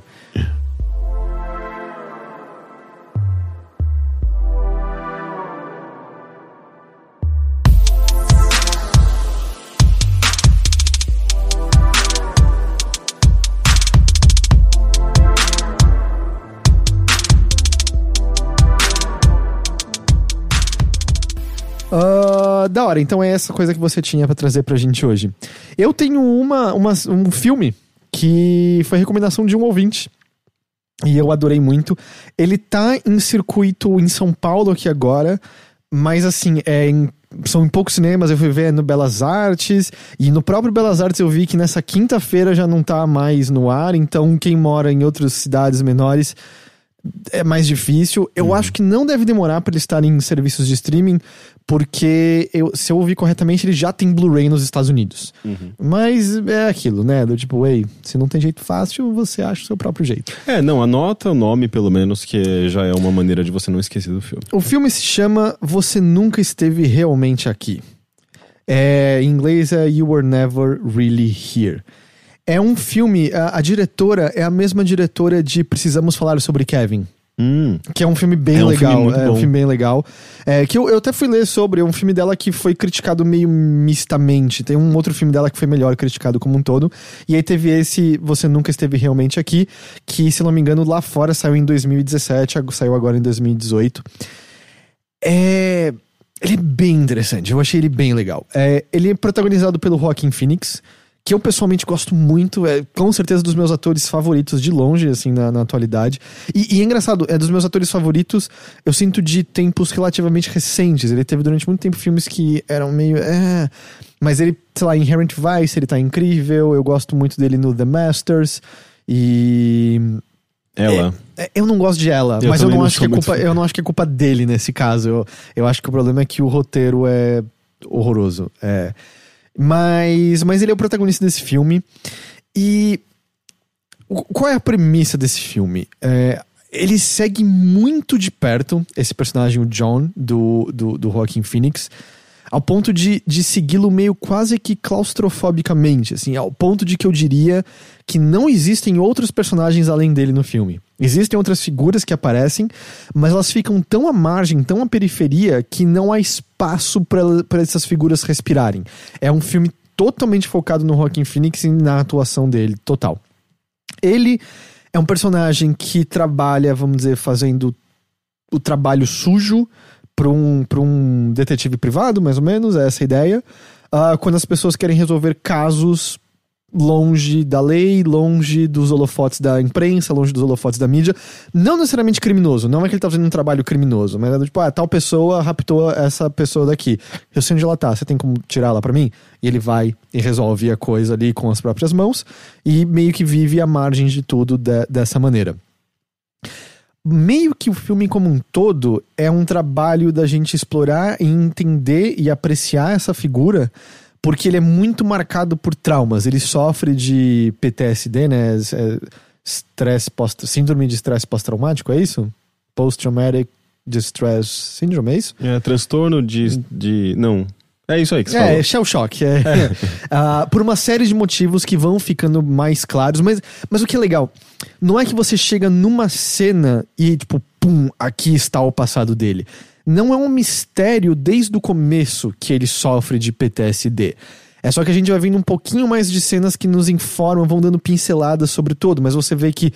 Ah, da hora, então é essa coisa que você tinha pra trazer pra gente hoje. Eu tenho uma, uma- um filme que foi recomendação de um ouvinte. E eu adorei muito. Ele tá em circuito em São Paulo aqui agora, mas assim, é em- são em poucos cinemas, eu fui ver no Belas Artes, e no próprio Belas Artes eu vi que nessa quinta-feira já não tá mais no ar, então quem mora em outras cidades menores é mais difícil. Eu acho que não deve demorar para ele estar em serviços de streaming, porque eu- se eu ouvi corretamente, ele já tem Blu-ray nos Estados Unidos. Uhum. Mas é aquilo, né? Do tipo, ei, se não tem jeito fácil, você acha o seu próprio jeito. É, não, anota o nome pelo menos, que já é uma maneira de você não esquecer do filme. O filme se chama Você Nunca Esteve Realmente Aqui. É, em inglês é You Were Never Really Here. É um filme, a, a diretora é a mesma diretora de Precisamos Falar sobre Kevin. Hum, Que é um filme bem É um legal. filme é um filme bem legal. É, que eu, eu até fui ler sobre, é um filme dela que foi criticado meio mistamente. Tem um outro filme dela que foi melhor criticado como um todo. E aí teve esse Você Nunca Esteve Realmente Aqui, que, se não me engano, lá fora saiu em 2017, ag- saiu agora em 2018. É. Ele é bem interessante, eu achei ele bem legal. É, ele é protagonizado pelo Joaquin Phoenix, que eu pessoalmente gosto muito, é com certeza dos meus atores favoritos de longe, assim, na, na atualidade. E, e, é engraçado, é dos meus atores favoritos, eu sinto de tempos relativamente recentes. Ele teve durante muito tempo filmes que eram meio. É, mas ele, sei lá, Inherent Vice, ele tá incrível, eu gosto muito dele no The Masters. E. Ela. É, é eu não gosto de ela, eu mas eu não, não acho que é culpa, eu não acho que é culpa dele nesse caso. Eu, eu acho que o problema é que o roteiro é horroroso. É. Mas, mas ele é o protagonista desse filme. E qual é a premissa desse filme? É, ele segue muito de perto esse personagem, o John, do, do, do Joaquin Phoenix, ao ponto de, de segui-lo meio quase que claustrofobicamente, assim, ao ponto de que eu diria que não existem outros personagens além dele no filme. Existem outras figuras que aparecem, mas elas ficam tão à margem, tão à periferia, que não há espaço para essas figuras respirarem. É um filme totalmente focado no Joaquin Phoenix e na atuação dele, total. Ele é um personagem que trabalha, vamos dizer, fazendo o trabalho sujo para um, um detetive privado, mais ou menos, é essa a ideia. Uh, quando as pessoas querem resolver casos longe da lei, longe dos holofotes da imprensa, longe dos holofotes da mídia. Não necessariamente criminoso, não é que ele tá fazendo um trabalho criminoso, mas é tipo, ah, tal pessoa raptou essa pessoa daqui. Eu sei onde ela tá, você tem como tirar ela para mim? E ele vai e resolve a coisa ali com as próprias mãos e meio que vive à margem de tudo de, dessa maneira meio que o filme como um todo é um trabalho da gente explorar e entender e apreciar essa figura, porque ele é muito marcado por traumas. Ele sofre de PTSD, né? É, stress post, síndrome de estresse pós-traumático, é isso? Post-traumatic distress syndrome, é isso? É, transtorno de, de não, é isso aí que você é, falou. É, shell shock. É. é. uh, por uma série de motivos que vão ficando mais claros. Mas, mas o que é legal, não é que você chega numa cena e, tipo, pum, aqui está o passado dele. Não é um mistério desde o começo que ele sofre de PTSD. É só que a gente vai vendo um pouquinho mais de cenas que nos informam, vão dando pinceladas sobre tudo, mas você vê que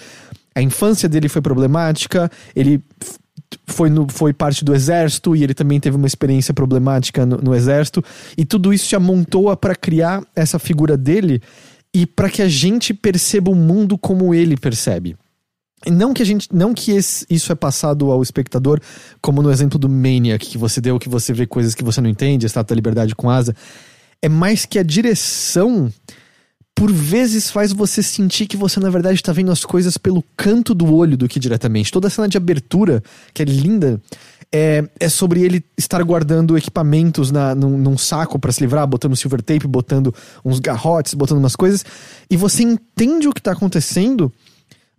a infância dele foi problemática, ele foi, no, foi parte do exército e ele também teve uma experiência problemática no, no exército. E tudo isso se amontoa para criar essa figura dele e para que a gente perceba o mundo como ele percebe. Não que a gente, não que esse, isso é passado ao espectador, como no exemplo do Maniac que você deu, que você vê coisas que você não entende, a Estátua da Liberdade com asa. É mais que a direção por vezes faz você sentir que você, na verdade, está vendo as coisas pelo canto do olho do que diretamente. Toda a cena de abertura, que é linda, é, é sobre ele estar guardando equipamentos na, num, num saco para se livrar, botando silver tape, botando uns garrotes, botando umas coisas. E você entende o que está acontecendo,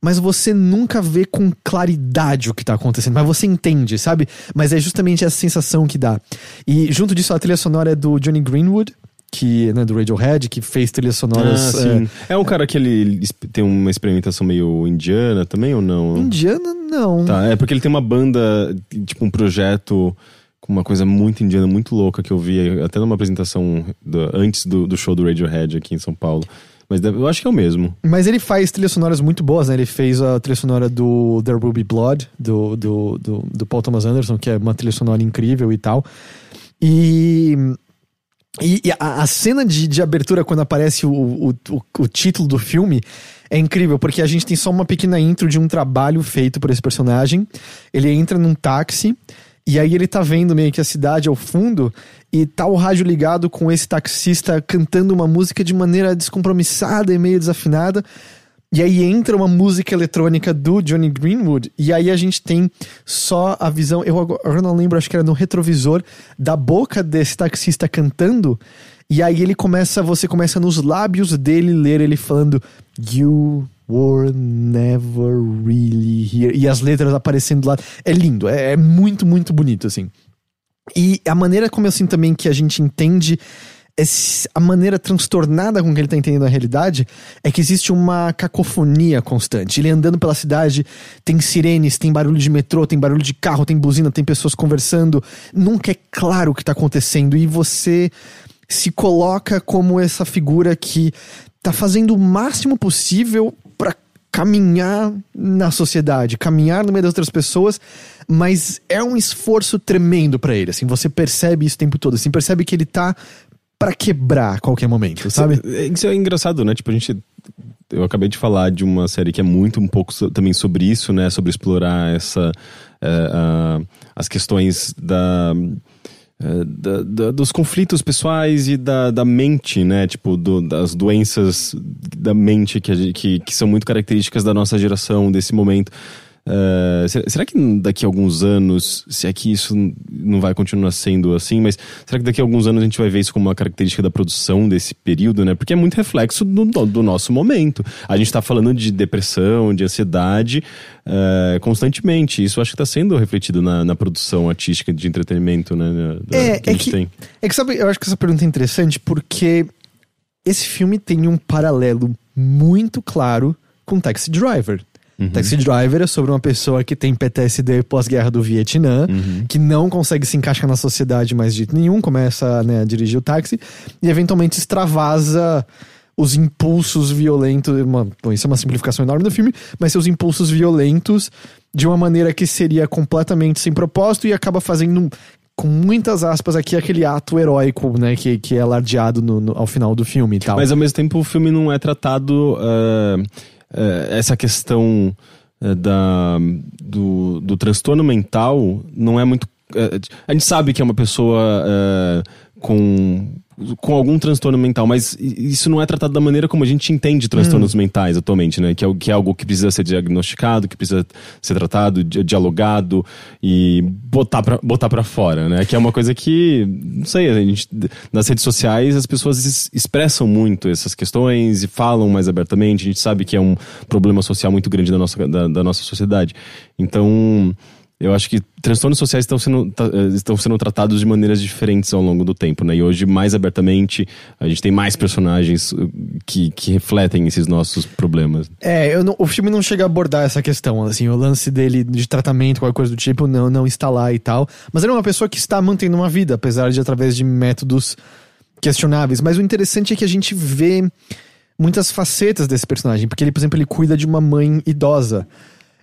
mas você nunca vê com claridade o que tá acontecendo. Mas você entende, sabe? Mas é justamente essa sensação que dá. E junto disso, a trilha sonora é do Johnny Greenwood, que, né, do Radiohead, que fez trilhas sonoras. Ah. É... é um cara que ele tem uma experimentação meio indiana também ou não? Indiana, não. Tá, é porque ele tem uma banda, tipo um projeto com uma coisa muito indiana, muito louca que eu vi até numa apresentação do, antes do, do show do Radiohead aqui em São Paulo. Mas eu acho que é o mesmo. Mas ele faz trilhas sonoras muito boas, né? Ele fez a trilha sonora do Will Be Blood, do, do, do, do Paul Thomas Anderson, que é uma trilha sonora incrível e tal. E e, e a, a, cena de, de abertura, quando aparece o, o, o, o, título do filme, é incrível, porque a gente tem só uma pequena intro de um trabalho feito por esse personagem. Ele entra num táxi, e aí ele tá vendo meio que a cidade ao fundo, e tá o rádio ligado com esse taxista cantando uma música de maneira descompromissada e meio desafinada. E aí entra uma música eletrônica do Johnny Greenwood, e aí a gente tem só a visão, eu agora não lembro, acho que era no retrovisor, da boca desse taxista cantando, e aí ele começa, você começa nos lábios dele ler ele falando You were never really here. E as letras aparecendo lá. É lindo, é, é muito, muito bonito, assim. E a maneira como eu sinto também que a gente entende a maneira transtornada com que ele tá entendendo a realidade é que existe uma cacofonia constante. Ele andando pela cidade, tem sirenes, tem barulho de metrô, tem barulho de carro, tem buzina, tem pessoas conversando. Nunca é claro o que tá acontecendo e você se coloca como essa figura que tá fazendo o máximo possível caminhar na sociedade, caminhar no meio das outras pessoas, mas é um esforço tremendo para ele, assim, você percebe isso o tempo todo, assim, percebe que ele tá para quebrar a qualquer momento, sabe? Isso é engraçado, né? Tipo, a gente. Eu acabei de falar de uma série que é muito um pouco também sobre isso, né? Sobre explorar essa. Uh, uh, as questões da. Da, da, dos conflitos pessoais e da, da mente, né? Tipo, do, das doenças da mente que, que, que são muito características da nossa geração, desse momento. Uh, será, que daqui a alguns anos, se é que isso não vai continuar sendo assim, mas será que daqui a alguns anos a gente vai ver isso como uma característica da produção desse período, né? Porque é muito reflexo do, do nosso momento. A gente está falando de depressão, de ansiedade uh, constantemente. Isso acho que está sendo refletido na, na, produção artística de entretenimento, né? Da, é, que é, que, é que sabe, eu acho que essa pergunta é interessante porque esse filme tem um paralelo muito claro com Taxi Driver. Uhum. Taxi Driver é sobre uma pessoa que tem PTSD pós-guerra do Vietnã, uhum. que não consegue se encaixar na sociedade mais de jeito nenhum, começa né, a dirigir o táxi e eventualmente extravasa os impulsos violentos. Uma, bom, isso é uma simplificação enorme do filme, mas seus impulsos violentos de uma maneira que seria completamente sem propósito e acaba fazendo com muitas aspas aqui, aquele ato heróico, né, que, que é alardeado no, no, ao final do filme e tal. Mas ao mesmo tempo o filme não é tratado. Uh, uh, essa questão uh, da, do, do transtorno mental não é muito. a gente sabe que é uma pessoa com com algum transtorno mental, mas isso não é tratado da maneira como a gente entende transtornos hum. mentais atualmente, né? Que é, que é algo que precisa ser diagnosticado, que precisa ser tratado, dialogado e botar pra, botar pra fora, né? Que é uma coisa que, não sei, a gente, nas redes sociais as pessoas expressam muito essas questões e falam mais abertamente. A gente sabe que é um problema social muito grande da nossa, da, da nossa sociedade. Então eu acho que transtornos sociais estão sendo, eh, estão sendo tratados de maneiras diferentes ao longo do tempo, né? E hoje, mais abertamente, a gente tem mais personagens eh, que, que refletem esses nossos problemas. É, não, o filme não chega a abordar essa questão, assim, o lance dele de tratamento, qualquer coisa do tipo, não, não está lá e tal. Mas ele é uma pessoa que está mantendo uma vida, apesar de através de métodos questionáveis. Mas o interessante é que a gente vê muitas facetas desse personagem, porque ele, por exemplo, ele cuida de uma mãe idosa.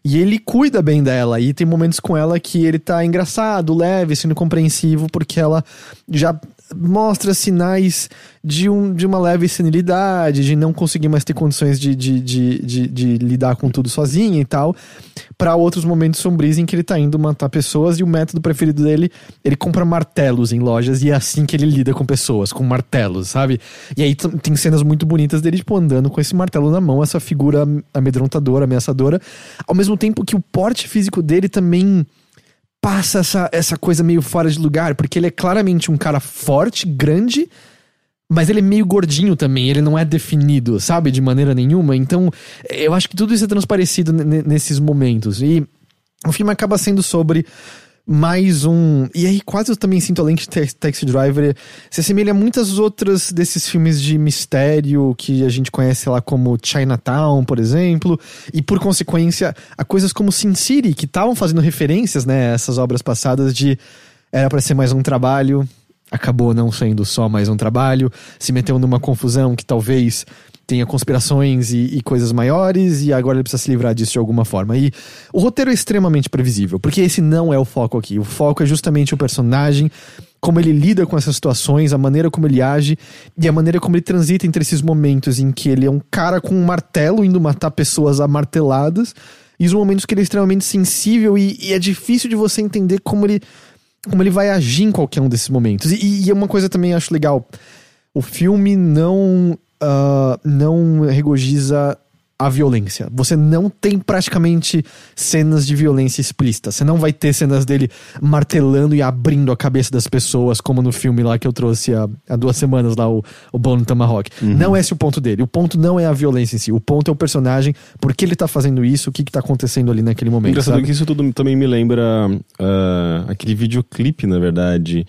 E ele cuida bem dela. E tem momentos com ela que ele tá engraçado, leve, sendo compreensivo, porque ela já mostra sinais de, um, de uma leve senilidade, de não conseguir mais ter condições de, de, de, de, de lidar com tudo sozinha e tal, para outros momentos sombrios em que ele tá indo matar pessoas e o método preferido dele, ele compra martelos em lojas e é assim que ele lida com pessoas, com martelos, sabe? E aí tem cenas muito bonitas dele, tipo, andando com esse martelo na mão, essa figura amedrontadora, ameaçadora, ao mesmo tempo que o porte físico dele também passa essa, essa coisa meio fora de lugar, porque ele é claramente um cara forte, grande, mas ele é meio gordinho também, ele não é definido, sabe, de maneira nenhuma. Então, eu acho que tudo isso é transparecido nesses momentos. E o filme acaba sendo sobre mais um. E aí, quase eu também sinto, além de Taxi Driver, se assemelha a muitas outras desses filmes de mistério que a gente conhece lá como Chinatown, por exemplo, e por consequência, a coisas como Sin City, que estavam fazendo referências, né, a essas obras passadas de. Era para ser mais um trabalho, acabou não sendo só mais um trabalho, se meteu numa confusão que talvez tenha conspirações e, e, coisas maiores, e agora ele precisa se livrar disso de alguma forma. E o roteiro é extremamente previsível, porque esse não é o foco aqui. O foco é justamente o personagem, como ele lida com essas situações, a maneira como ele age e a maneira como ele transita entre esses momentos em que ele é um cara com um martelo indo matar pessoas amarteladas, e os momentos que ele é extremamente sensível e, e é difícil de você entender como ele, como ele vai agir em qualquer um desses momentos. E, e é uma coisa também acho legal. O filme não uh, não regozija a violência. Você não tem praticamente cenas de violência explícita. Você não vai ter cenas dele martelando e abrindo a cabeça das pessoas, como no filme lá que eu trouxe há, há duas semanas lá, o, o Bone Tomahawk. Uhum. Não é esse o ponto dele. O ponto não é a violência em si. O ponto é o personagem, por que ele tá fazendo isso, o que que tá acontecendo ali naquele momento. Engraçado sabe? que isso tudo também me lembra uh, aquele videoclipe, na verdade,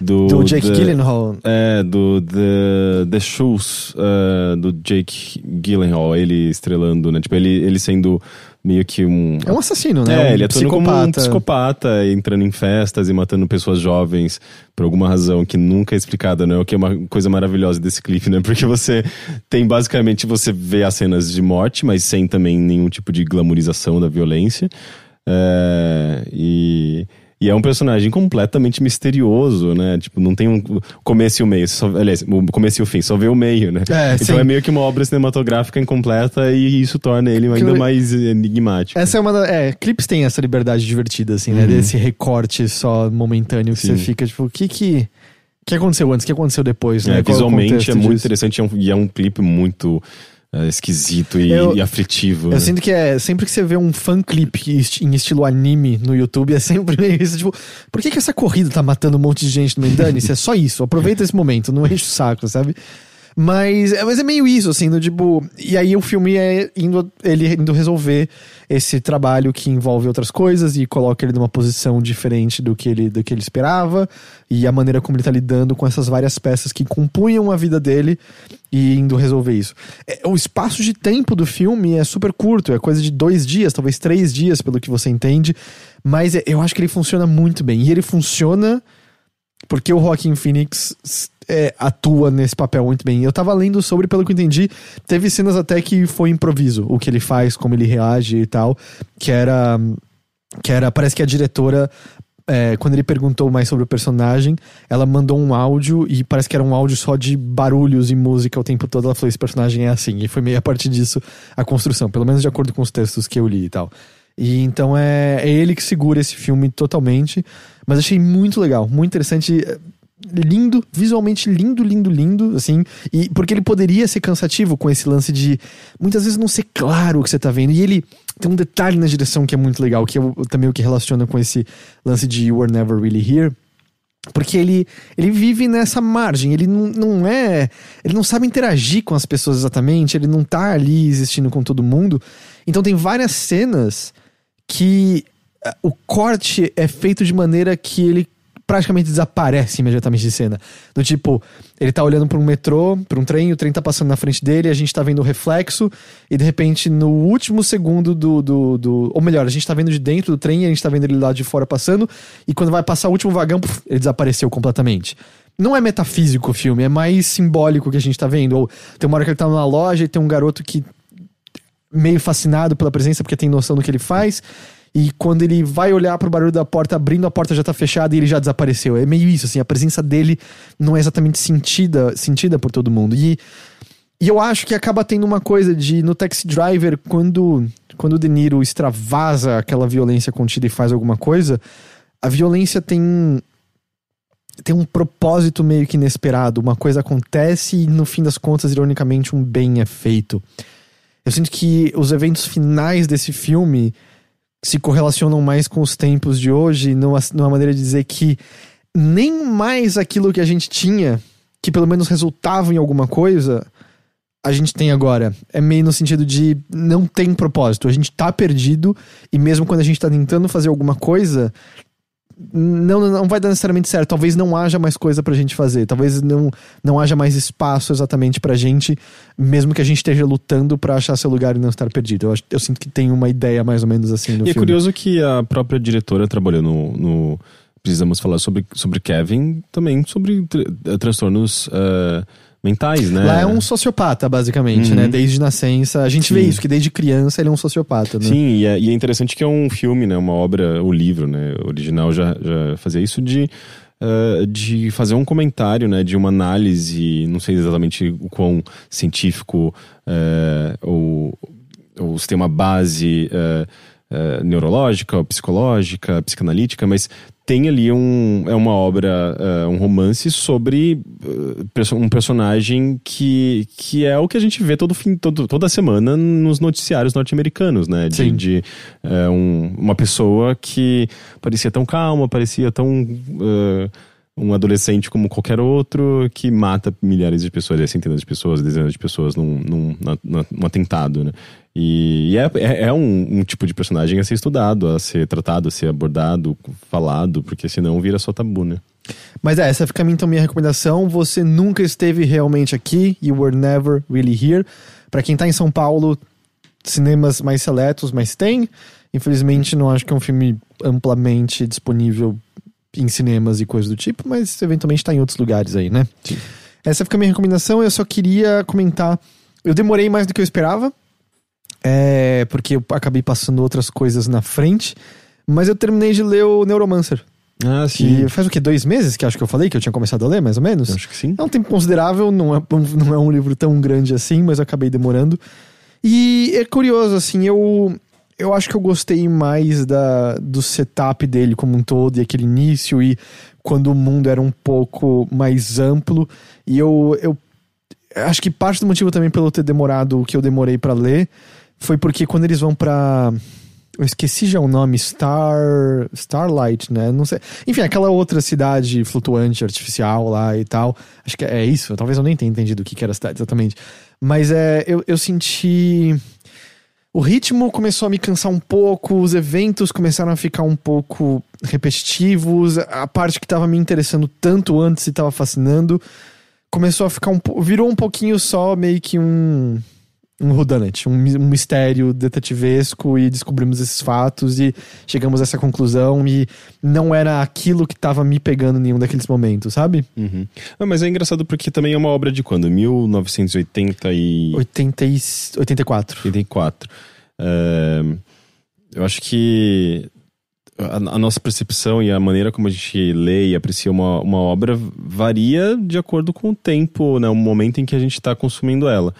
do... Do Jake the, Gyllenhaal. É, do The, the Shoes, uh, do Jake Gyllenhaal. Ele estreou estrelando, né? Tipo, ele, ele sendo meio que um. É um assassino, né? É, um ele atuando como um psicopata, entrando em festas e matando pessoas jovens por alguma razão que nunca é explicada, né? O que é uma coisa maravilhosa desse clipe, né? Porque você tem basicamente, você vê as cenas de morte, mas sem também nenhum tipo de glamorização da violência. É, e E é um personagem completamente misterioso, né? Tipo, não tem um começo e o meio. Só, aliás, o começo e o fim, só vê o meio, né? É, então sim. é meio que uma obra cinematográfica incompleta e isso torna ele ainda mais enigmático. Essa é uma da, É, clipes têm essa liberdade divertida, assim, né? Desse recorte só momentâneo que Uhum. Sim. você fica, tipo, o que que. O que aconteceu antes? O que aconteceu depois, né? É, o visualmente é muito disso? interessante e é um, e é um clipe muito é, esquisito e, Eu- e aflitivo. Eu né? sinto que é sempre que você vê um fan clip em estilo anime no YouTube, é sempre meio isso, tipo, por que, que essa corrida tá matando um monte de gente no Mendani? É só isso, aproveita esse momento, não enche o saco, sabe? Mas, é- mas é meio isso, assim, do tipo. E aí o filme é indo, ele indo resolver esse trabalho que envolve outras coisas e coloca ele numa posição diferente do que ele, do que ele esperava, e a maneira como ele tá lidando com essas várias peças que compunham a vida dele e indo resolver isso. É, o espaço de tempo do filme é super curto, é coisa de dois dias, talvez três dias, pelo que você entende, mas é- eu acho que ele funciona muito bem. E ele funciona porque o Joaquin Phoenix é, atua nesse papel muito bem. Eu tava lendo sobre, pelo que eu entendi, teve cenas até que foi improviso, o que ele faz, como ele reage e tal, que era. Que era. Parece que a diretora. é, quando ele perguntou mais sobre o personagem, ela mandou um áudio e parece que era um áudio só de barulhos e música o tempo todo. Ela falou: esse personagem é assim. E foi meio a partir disso a construção, pelo menos de acordo com os textos que eu li e tal. E então é, é ele que segura esse filme totalmente. Mas achei muito legal, muito interessante. é, Lindo, visualmente lindo, lindo, lindo, assim. E porque ele poderia ser cansativo com esse lance de muitas vezes não ser claro o que você tá vendo. E ele tem um detalhe na direção que é muito legal, que eu, também o que relaciona com esse lance de You Were Never Really Here. Porque ele, ele vive nessa margem, ele não, não é. Ele não sabe interagir com as pessoas exatamente, ele não tá ali existindo com todo mundo. Então tem várias cenas que o corte é feito de maneira que ele praticamente desaparece imediatamente de cena. Do tipo, ele tá olhando pra um metrô, pra um trem, o trem tá passando na frente dele, a gente tá vendo o reflexo, e de repente, no último segundo do, do, do- Ou melhor, a gente tá vendo de dentro do trem, a gente tá vendo ele lá de fora passando, e quando vai passar o último vagão, puf, ele desapareceu completamente. Não é metafísico o filme, é mais simbólico que a gente tá vendo. Ou tem uma hora que ele tá numa loja e tem um garoto que meio fascinado pela presença porque tem noção do que ele faz. E quando ele vai olhar pro barulho da porta abrindo, a porta já tá fechada e ele já desapareceu. É meio isso, assim, a presença dele não é exatamente sentida, sentida por todo mundo. E, e eu acho que acaba tendo uma coisa de no Taxi Driver, quando, quando o De Niro extravasa aquela violência contida e faz alguma coisa, a violência tem tem um propósito meio que inesperado. Uma coisa acontece e no fim das contas, ironicamente, um bem é feito. Eu sinto que os eventos finais desse filme se correlacionam mais com os tempos de hoje, numa, numa maneira de dizer que nem mais aquilo que a gente tinha, que pelo menos resultava em alguma coisa, a gente tem agora. É meio no sentido de não tem propósito. A gente tá perdido e mesmo quando a gente tá tentando fazer alguma coisa, não, não vai dar necessariamente certo. Talvez não haja mais coisa pra gente fazer. Talvez não, não haja mais espaço exatamente pra gente, mesmo que a gente esteja lutando pra achar seu lugar e não estar perdido. Eu, acho- eu sinto que tem uma ideia mais ou menos assim no E é filme. curioso que a própria diretora trabalhou no. no- precisamos falar sobre, sobre Kevin, também sobre eh, transtornos eh, mentais, né? Lá é um sociopata, basicamente, Uhum. né? Desde nascença. A gente vê Sim. isso, que desde criança ele é um sociopata, né? Sim, e é, e é interessante que é um filme, né? Uma obra, o livro, né? original já, já fazia isso de. eh, de fazer um comentário, né, de uma análise, não sei exatamente o quão científico eh, ou, ou se tem uma base eh, neurológica, psicológica, psicanalítica, mas tem ali um é uma obra, eh, um romance sobre perso- um personagem que, que é o que a gente vê todo fim, todo, toda semana nos noticiários norte-americanos, né? De, Sim. de eh, um- uma pessoa que parecia tão calma, parecia tão um adolescente como qualquer outro que mata milhares de pessoas, é, centenas de pessoas, dezenas de pessoas num, num, na- num atentado, né? E, e é, é, é um, um tipo de personagem a ser estudado, a ser tratado, a ser abordado, falado, porque senão vira só tabu, né? Mas é, essa fica então minha recomendação. Você nunca esteve realmente aqui. You were never really here. Pra quem tá em São Paulo, cinemas mais seletos, mas tem. Infelizmente, não acho que é um filme amplamente disponível em cinemas e coisas do tipo, mas eventualmente tá em outros lugares aí, né? Sim. Essa fica a minha recomendação. Eu só queria comentar. Eu demorei mais do que eu esperava. É, porque eu acabei passando outras coisas na frente. Mas eu terminei de ler o Neuromancer. Ah, Que faz o quê? Dois meses que acho que eu falei que eu tinha começado a ler, mais ou menos? Eu acho que sim. É um tempo considerável, não é, não é um livro tão grande assim, mas eu acabei demorando. E é curioso, assim, eu, eu acho que eu gostei mais da, do setup dele como um todo, e aquele início, e quando o mundo era um pouco mais amplo. E eu, eu acho que parte do motivo também pelo ter demorado o que eu demorei para ler foi porque quando eles vão para eu esqueci já o nome, Star. Starlight, né? Não sei. Enfim, aquela outra cidade flutuante, artificial lá e tal. Acho que é isso. Talvez eu nem tenha entendido o que era a cidade exatamente. Mas é, eu, eu senti. O ritmo começou a me cansar um pouco, os eventos começaram a ficar um pouco repetitivos, a parte que estava me interessando tanto antes e estava fascinando começou a ficar um virou um pouquinho só meio que um um whodunit, um, um mistério detetivesco e descobrimos esses fatos e chegamos a essa conclusão e não era aquilo que estava me pegando em nenhum daqueles momentos, sabe? Uhum. Ah, mas é engraçado porque também é uma obra de quando? 1980 e... 80 e... 84. 84. Uh, eu acho que a, a, nossa percepção e a maneira como a gente lê e aprecia uma, uma obra varia de acordo com o tempo, né? O momento em que a gente está consumindo ela.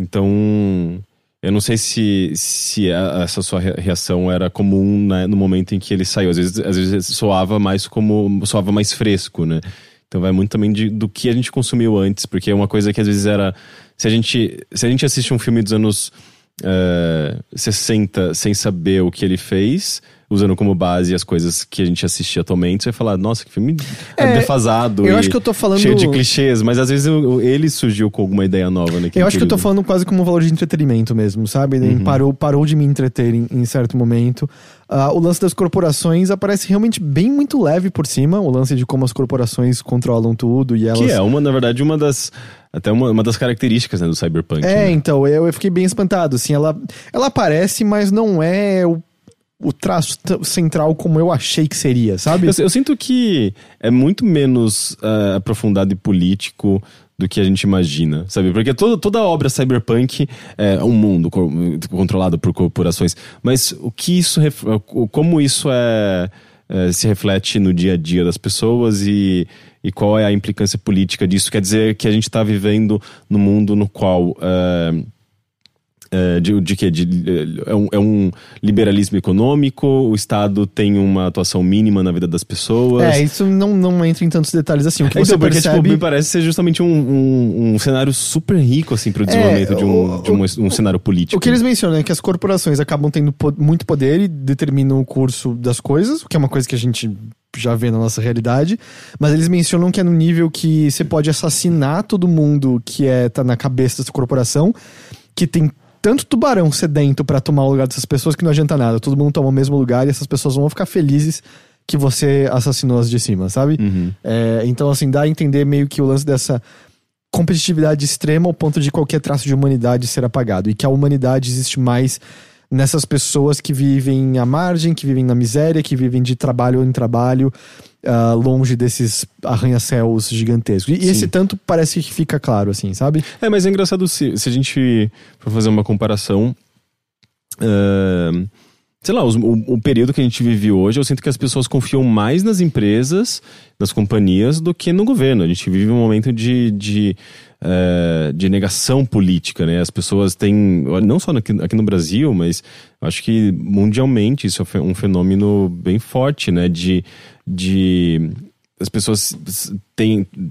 Então, eu não sei se, se essa sua reação era comum né, no momento em que ele saiu. Às vezes, às vezes soava mais como. soava mais fresco, né? Então vai muito também de, do que a gente consumiu antes, porque é uma coisa que às vezes era. Se a gente, se a gente assiste um filme dos anos uh, eh, 60 sem saber o que ele fez, usando como base as coisas que a gente assiste atualmente, você vai falar, nossa, que filme é, defasado. Eu acho que eu tô falando. Cheio de clichês, mas às vezes eu, ele surgiu com alguma ideia nova, né? Eu acho que eu tô falando quase como um valor de entretenimento mesmo, sabe? Uhum. Parou, parou de me entreter em, em certo momento. Uh, o lance das corporações aparece realmente bem muito leve por cima, o lance de como as corporações controlam tudo e elas. Que é uma, na verdade, uma das. Até uma, uma das características né, do cyberpunk. É, né? então, eu, eu fiquei bem espantado. Assim, ela, ela aparece, mas não é o o traço central como eu achei que seria, sabe? Eu, eu sinto que é muito menos uh, aprofundado e político do que a gente imagina, sabe? Porque toda, toda obra cyberpunk é um mundo co controlado por corporações, mas o que isso, como isso é, é, se reflete no dia a dia das pessoas e, e qual é a implicância política disso? Quer dizer que a gente está vivendo num mundo no qual uh, de, de que? De, é, um, é um liberalismo econômico, o Estado tem uma atuação mínima na vida das pessoas. É, isso não, não entra em tantos detalhes assim. O que então, você porque, percebe... tipo, me parece ser justamente um, um, um cenário super rico, assim, para o desenvolvimento é, de, um, o, de um, um, cenário político. O que eles mencionam é que as corporações acabam tendo po muito poder e determinam o curso das coisas, o que é uma coisa que a gente já vê na nossa realidade, mas eles mencionam que é no nível que você pode assassinar todo mundo que é tá na cabeça dessa corporação, que tem tanto tubarão sedento para tomar o lugar dessas pessoas que não adianta nada. Todo mundo toma o mesmo lugar e essas pessoas vão ficar felizes que você assassinou as de cima, sabe? Uhum. É, então, assim, dá a entender meio que o lance dessa competitividade extrema ao ponto de qualquer traço de humanidade ser apagado. E que a humanidade existe mais nessas pessoas que vivem à margem, que vivem na miséria, que vivem de trabalho em trabalho, uh, longe desses arranha-céus gigantescos. E, e, esse tanto parece que fica claro, assim, sabe? É, mas é engraçado se, se a gente for fazer uma comparação. Uh, sei lá, o, o, período que a gente vive hoje, eu sinto que as pessoas confiam mais nas empresas, nas companhias, do que no governo. A gente vive um momento de, de é, de negação política, né? As pessoas têm, não só aqui, aqui no Brasil, mas acho que mundialmente isso é um fenômeno bem forte, né? De, de as pessoas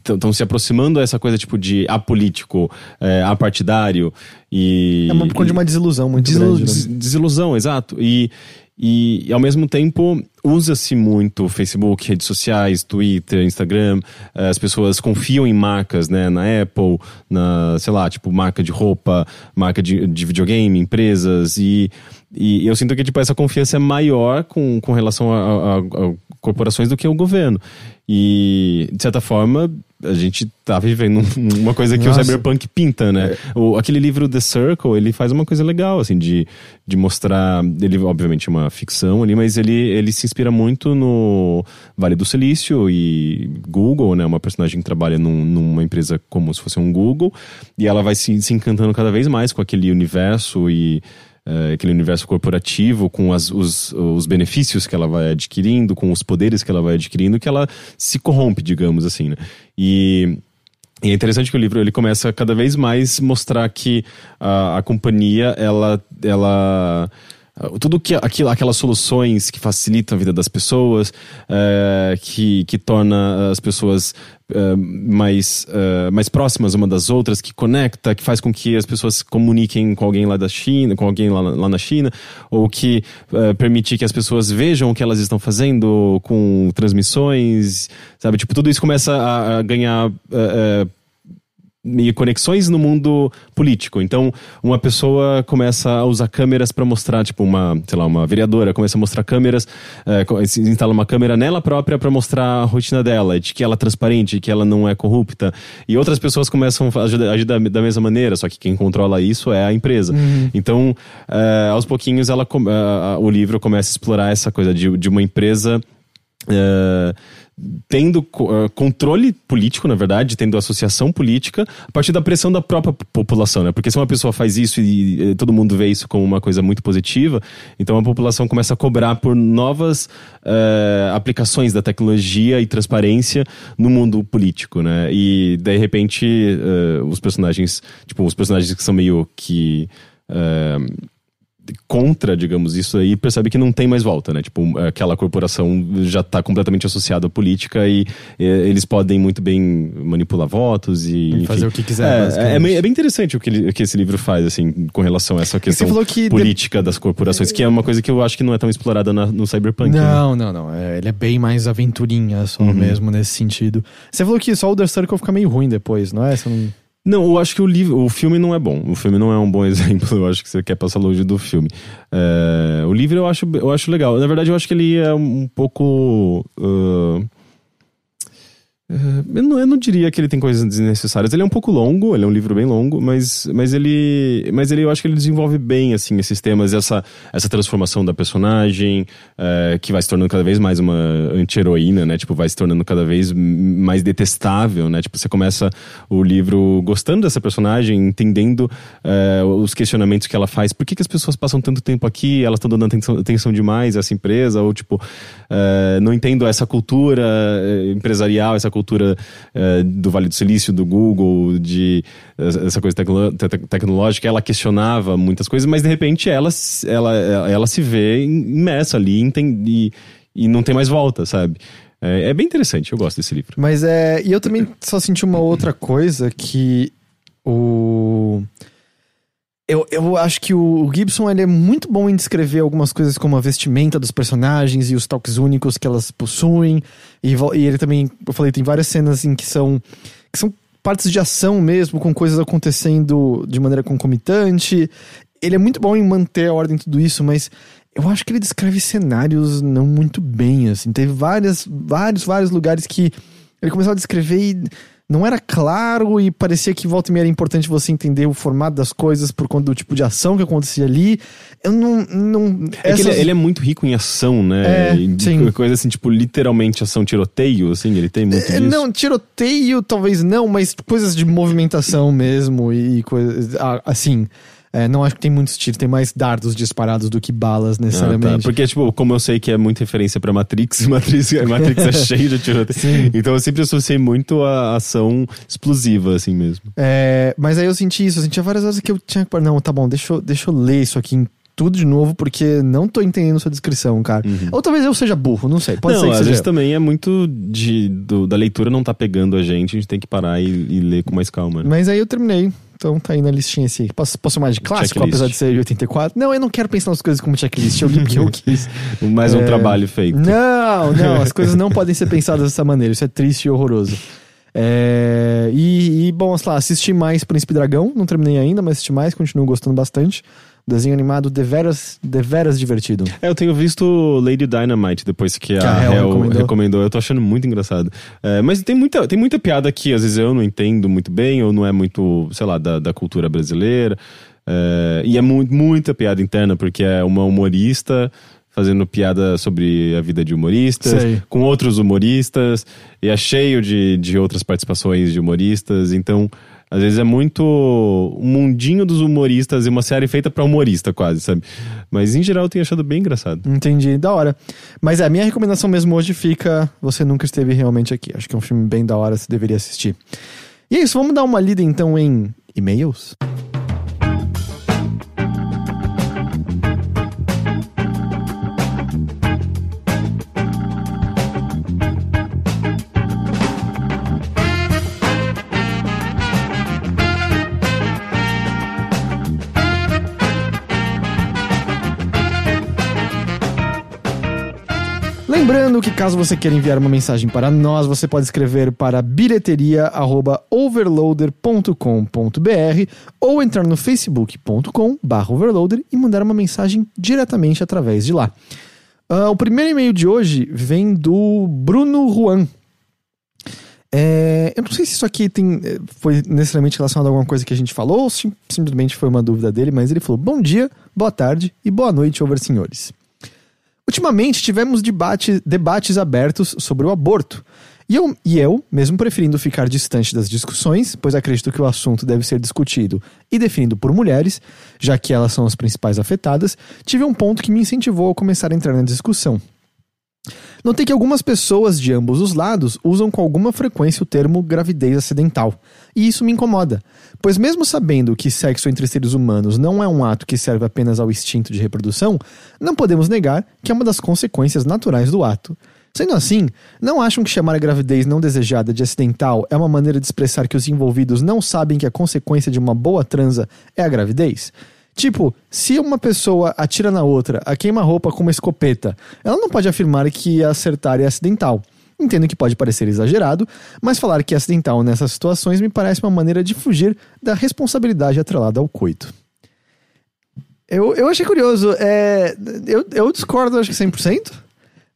estão se aproximando a essa coisa tipo de apolítico, é, apartidário e... É uma, de uma desilusão muito desilu grande. Né? Desilusão, exato. E, e, e, ao mesmo tempo, usa-se muito Facebook, redes sociais, Twitter, Instagram. Eh, as pessoas confiam em marcas, né? Na Apple, na, sei lá, tipo, marca de roupa, marca de, de videogame, empresas. E, e eu sinto que, tipo, essa confiança é maior com, com relação a, a, a corporações do que o governo. E, de certa forma, a gente tá vivendo uma coisa que Nossa. o Cyberpunk pinta, né? É. O, aquele livro The Circle, ele faz uma coisa legal, assim, de, de mostrar. Ele, obviamente, é uma ficção ali, mas ele, ele se inspira muito no Vale do Silício e Google, né? Uma personagem que trabalha num, numa empresa como se fosse um Google, e ela vai se, se encantando cada vez mais com aquele universo e é, aquele universo corporativo, com as, os, os benefícios que ela vai adquirindo, com os poderes que ela vai adquirindo, que ela se corrompe, digamos assim, né? E e é interessante que o livro ele começa cada vez mais mostrar que a, a companhia ela ela tudo que aquilo, aquelas soluções que facilitam a vida das pessoas, é, que, que torna as pessoas é, mais, é, mais próximas uma das outras, que conecta, que faz com que as pessoas se comuniquem com alguém lá da China, com alguém lá, lá na China, ou que permite que as pessoas vejam o que elas estão fazendo com transmissões, sabe? Tipo, tudo isso começa a, a ganhar meio conexões no mundo político. Então, uma pessoa começa a usar câmeras para mostrar, tipo, uma, sei lá, uma vereadora começa a mostrar câmeras, é, instala uma câmera nela própria para mostrar a rotina dela, de que ela é transparente, que ela não é corrupta. E outras pessoas começam a agir, agir da, da, mesma maneira, só que quem controla isso é a empresa. Uhum. Então, é, aos pouquinhos, ela, é, o livro começa a explorar essa coisa de, de uma empresa. É, tendo uh, controle político, na verdade, tendo associação política, a partir da pressão da própria população, né? Porque se uma pessoa faz isso e, e, todo mundo vê isso como uma coisa muito positiva, então a população começa a cobrar por novas uh, aplicações da tecnologia e transparência no mundo político, né? E de repente uh, os personagens, tipo, os personagens que são meio que contra, digamos, isso aí, percebe que não tem mais volta, né? Tipo, aquela corporação já está completamente associada à política e, e, eles podem muito bem manipular votos e. Enfim, fazer o que quiser. É, é, bem, é, bem interessante o que, ele, que esse livro faz, assim, com relação a essa questão que política de... das corporações, que é uma coisa que eu acho que não é tão explorada na, no Cyberpunk. Né? Não, né? não, não. É, ele é bem mais aventurinha só uhum. mesmo nesse sentido. Você falou que só o The Circle fica meio ruim depois, não é? Você não... Não, eu acho que o livro, o filme não é bom. O filme não é um bom exemplo. Eu acho que você quer passar longe do filme. É, o livro eu acho, eu acho legal. Na verdade, eu acho que ele é um pouco. Uh, eu não, eu não, diria que ele tem coisas desnecessárias. Ele é um pouco longo, ele é um livro bem longo, mas, mas ele. Mas ele eu acho que ele desenvolve bem assim, esses temas, essa, essa transformação da personagem, é, que vai se tornando cada vez mais uma anti-heroína, né? Tipo, vai se tornando cada vez mais detestável, né? Tipo, você começa o livro gostando dessa personagem, entendendo é, os questionamentos que ela faz. Por que, que as pessoas passam tanto tempo aqui? Elas estão dando atenção, atenção demais a essa empresa? Ou, tipo, é, não entendo essa cultura empresarial, essa cultura cultura uh, do Vale do Silício, do Google, de essa coisa tecno tecnológica, ela questionava muitas coisas, mas de repente ela, ela, ela se vê imersa ali e, e não tem mais volta, sabe? É, é, bem interessante, eu gosto desse livro. Mas é. E eu também só senti uma outra coisa que o. Eu, eu acho que o Gibson ele é muito bom em descrever algumas coisas como a vestimenta dos personagens e os toques únicos que elas possuem. E, e ele também, eu falei, tem várias cenas em que são, que são partes de ação mesmo, com coisas acontecendo de maneira concomitante. Ele é muito bom em manter a ordem em tudo isso, mas eu acho que ele descreve cenários não muito bem, assim. Teve várias, vários, vários lugares que ele começou a descrever e não era claro e parecia que volta e meia era importante você entender o formato das coisas por conta do tipo de ação que acontecia ali. Eu não. não é essas... ele, é, ele, é muito rico em ação, né? É, sim. Coisa assim, tipo, literalmente ação tiroteio, assim, ele tem muito é, disso. Não, tiroteio talvez não, mas coisas de movimentação mesmo e coisas. Assim. É, não acho que tem muitos tiros, tem mais dardos disparados do que balas, necessariamente. Ah, tá. Porque, tipo, como eu sei que é muita referência pra Matrix, Matrix, Matrix é cheio de tiroteio. Então eu sempre associei muito a ação explosiva, assim mesmo. É, mas aí eu senti isso, eu sentia várias vezes que eu tinha que. Não, tá bom, deixa eu, deixa eu ler isso aqui tudo de novo, porque não tô entendendo sua descrição, cara. Uhum. Ou talvez eu seja burro, não sei. Pode não, ser que às seja. vezes também é muito de, do, da leitura não tá pegando a gente, a gente tem que parar e, e ler com mais calma. Né? Mas aí eu terminei. Então tá aí na listinha esse. Posso, posso chamar de clássico, checklist. apesar de ser de 84? Não, eu não quero pensar nas coisas como checklist. Eu li porque eu quis. Mais um é... trabalho feito. Não, não. As coisas não podem ser pensadas dessa maneira. Isso é triste e horroroso. É... E, e, bom, sei lá, assisti mais Príncipe Dragão. Não terminei ainda, mas assisti mais. Continuo gostando bastante. Desenho animado deveras, deveras divertido. É, eu tenho visto Lady Dynamite depois que, que a, a Hel, recomendou. recomendou. Eu tô achando muito engraçado. É, mas tem muita, tem muita piada que às vezes eu não entendo muito bem, ou não é muito, sei lá, da, da cultura brasileira. É, e é muito, muita piada interna, porque é uma humorista fazendo piada sobre a vida de humoristas, Sei. com outros humoristas, e é cheio de, de outras participações de humoristas, então Às vezes é muito o mundinho dos humoristas e uma série feita pra humorista, quase, sabe? Mas em geral eu tenho achado bem engraçado. Entendi, da hora. Mas é, a minha recomendação mesmo hoje fica Você Nunca Esteve Realmente Aqui. Acho que é um filme bem da hora, você deveria assistir. E é isso, vamos dar uma lida então em e-mails? Lembrando que caso você queira enviar uma mensagem para nós, você pode escrever para bilheteria@overloader.com.br ou entrar no facebook.com/overloader e mandar uma mensagem diretamente através de lá. Uh, o primeiro e-mail de hoje vem do Bruno Juan. É, eu não sei se isso aqui tem, eh, foi necessariamente relacionado a alguma coisa que a gente falou ou simplesmente foi uma dúvida dele, mas ele falou: Bom dia, boa tarde e boa noite, over senhores. Ultimamente tivemos debate, debates abertos sobre o aborto. E eu, e eu, mesmo preferindo ficar distante das discussões, pois acredito que o assunto deve ser discutido e definido por mulheres, já que elas são as principais afetadas, tive um ponto que me incentivou a começar a entrar na discussão. Notei que algumas pessoas de ambos os lados usam com alguma frequência o termo gravidez acidental, e isso me incomoda, pois, mesmo sabendo que sexo entre seres humanos não é um ato que serve apenas ao instinto de reprodução, não podemos negar que é uma das consequências naturais do ato. Sendo assim, não acham que chamar a gravidez não desejada de acidental é uma maneira de expressar que os envolvidos não sabem que a consequência de uma boa transa é a gravidez? Tipo, se uma pessoa atira na outra, a queima-roupa com uma escopeta, ela não pode afirmar que acertar é acidental. Entendo que pode parecer exagerado, mas falar que é acidental nessas situações me parece uma maneira de fugir da responsabilidade atrelada ao coito. Eu, eu achei curioso. É, eu, eu discordo, acho que 100%,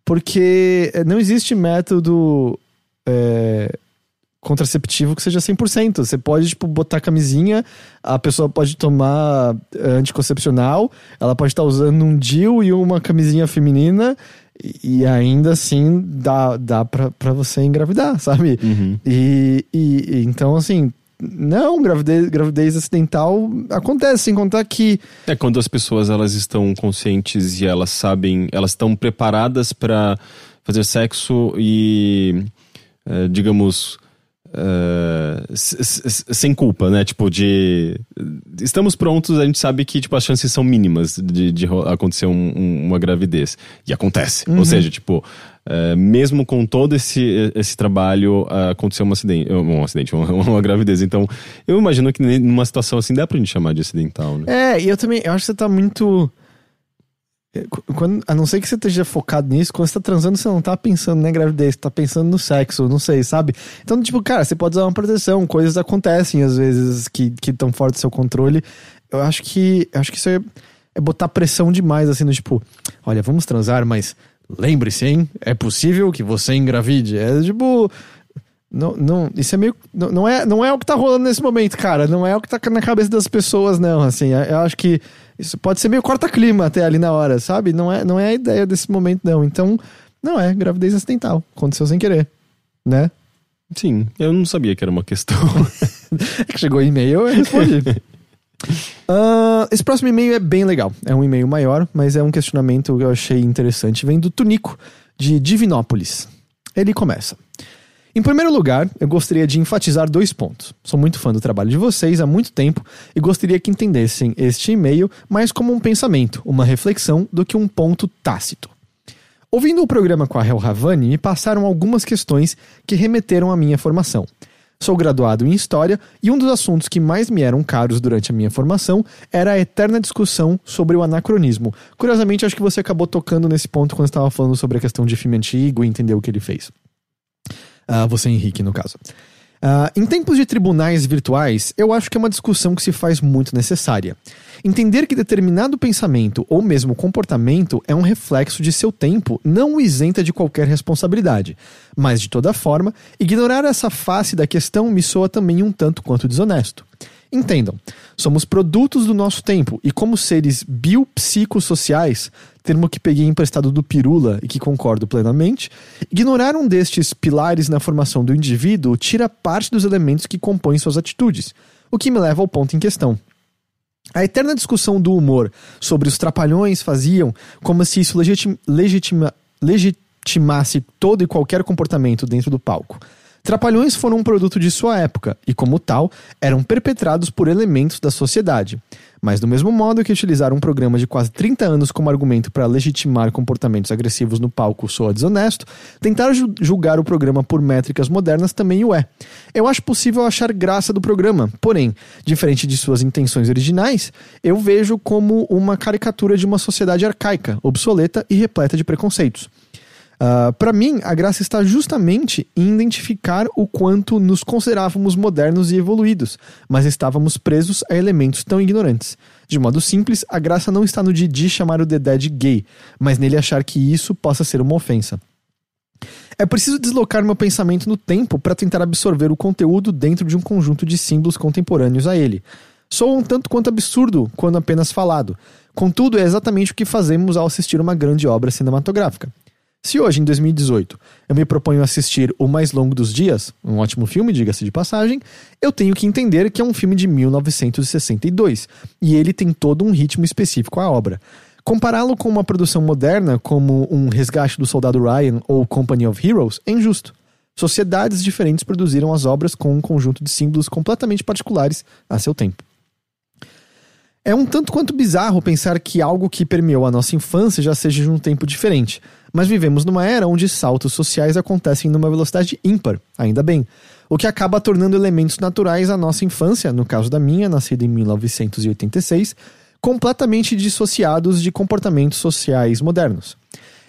porque não existe método é, contraceptivo que seja 100%. Você pode, tipo, botar camisinha, a pessoa pode tomar eh, anticoncepcional, ela pode estar usando um DIU e uma camisinha feminina, e ainda assim dá, dá pra, pra você engravidar, sabe? Uhum. E, e, e, então, assim, não, gravidez, gravidez acidental acontece, sem contar que. É quando as pessoas elas estão conscientes e elas sabem, elas estão preparadas para fazer sexo e, é, digamos, Uh, sem culpa, né? Tipo, de. Estamos prontos, a gente sabe que tipo, as chances são mínimas de, de acontecer um, um, uma gravidez. E acontece. Uhum. Ou seja, tipo, uh, mesmo com todo esse, esse trabalho, uh, aconteceu um acidente, um acidente uma, uma, gravidez. Então, eu imagino que numa situação assim dá pra gente chamar de acidental, né? É, e eu também. Eu acho que você tá muito quando, a não ser que você esteja focado nisso, quando você tá transando, você não tá pensando na gravidez, você tá pensando no sexo, não sei, sabe? Então, tipo, cara, você pode usar uma proteção, coisas acontecem às vezes que estão fora do seu controle. Eu acho que. Eu acho que isso é, é botar pressão demais, assim, no tipo, olha, vamos transar, mas lembre-se, hein? É possível que você engravide. É tipo. Não, não, isso é meio. Não, não, é, não é o que tá rolando nesse momento, cara. Não é o que tá na cabeça das pessoas, não. Assim, eu acho que isso pode ser meio corta-clima até ali na hora, sabe? Não é, não é a ideia desse momento, não. Então, não é gravidez acidental. Aconteceu sem querer, né? Sim, eu não sabia que era uma questão. é que chegou e-mail, eu respondi. uh, esse próximo e-mail é bem legal. É um e-mail maior, mas é um questionamento que eu achei interessante. Vem do Tunico, de Divinópolis. Ele começa. Em primeiro lugar, eu gostaria de enfatizar dois pontos. Sou muito fã do trabalho de vocês há muito tempo e gostaria que entendessem este e-mail mais como um pensamento, uma reflexão, do que um ponto tácito. Ouvindo o programa com a Hel Havani, me passaram algumas questões que remeteram à minha formação. Sou graduado em História e um dos assuntos que mais me eram caros durante a minha formação era a eterna discussão sobre o anacronismo. Curiosamente, acho que você acabou tocando nesse ponto quando estava falando sobre a questão de filme antigo e entender o que ele fez. Uh, você, Henrique, no caso. Uh, em tempos de tribunais virtuais, eu acho que é uma discussão que se faz muito necessária. Entender que determinado pensamento ou mesmo comportamento é um reflexo de seu tempo não o isenta de qualquer responsabilidade. Mas, de toda forma, ignorar essa face da questão me soa também um tanto quanto desonesto. Entendam, somos produtos do nosso tempo e, como seres biopsicossociais, termo que peguei emprestado do Pirula e que concordo plenamente, ignorar um destes pilares na formação do indivíduo tira parte dos elementos que compõem suas atitudes, o que me leva ao ponto em questão. A eterna discussão do humor sobre os trapalhões faziam como se isso legitima, legitima, legitimasse todo e qualquer comportamento dentro do palco. Trapalhões foram um produto de sua época e, como tal, eram perpetrados por elementos da sociedade. Mas, do mesmo modo que utilizar um programa de quase 30 anos como argumento para legitimar comportamentos agressivos no palco soa desonesto, tentar julgar o programa por métricas modernas também o é. Eu acho possível achar graça do programa, porém, diferente de suas intenções originais, eu vejo como uma caricatura de uma sociedade arcaica, obsoleta e repleta de preconceitos. Ah, para mim, a graça está justamente em identificar o quanto nos considerávamos modernos e evoluídos, mas estávamos presos a elementos tão ignorantes. De modo simples, a graça não está no Didi chamar o Dedé de gay, mas nele achar que isso possa ser uma ofensa. É preciso deslocar meu pensamento no tempo para tentar absorver o conteúdo dentro de um conjunto de símbolos contemporâneos a ele. Sou um tanto quanto absurdo quando apenas falado. Contudo, é exatamente o que fazemos ao assistir uma grande obra cinematográfica. Se hoje, em 2018, eu me proponho assistir O Mais Longo dos Dias, um ótimo filme, diga-se de passagem, eu tenho que entender que é um filme de 1962 e ele tem todo um ritmo específico à obra. Compará-lo com uma produção moderna, como um Resgate do Soldado Ryan ou Company of Heroes, é injusto. Sociedades diferentes produziram as obras com um conjunto de símbolos completamente particulares a seu tempo. É um tanto quanto bizarro pensar que algo que permeou a nossa infância já seja de um tempo diferente, mas vivemos numa era onde saltos sociais acontecem numa velocidade ímpar, ainda bem, o que acaba tornando elementos naturais à nossa infância, no caso da minha, nascida em 1986, completamente dissociados de comportamentos sociais modernos.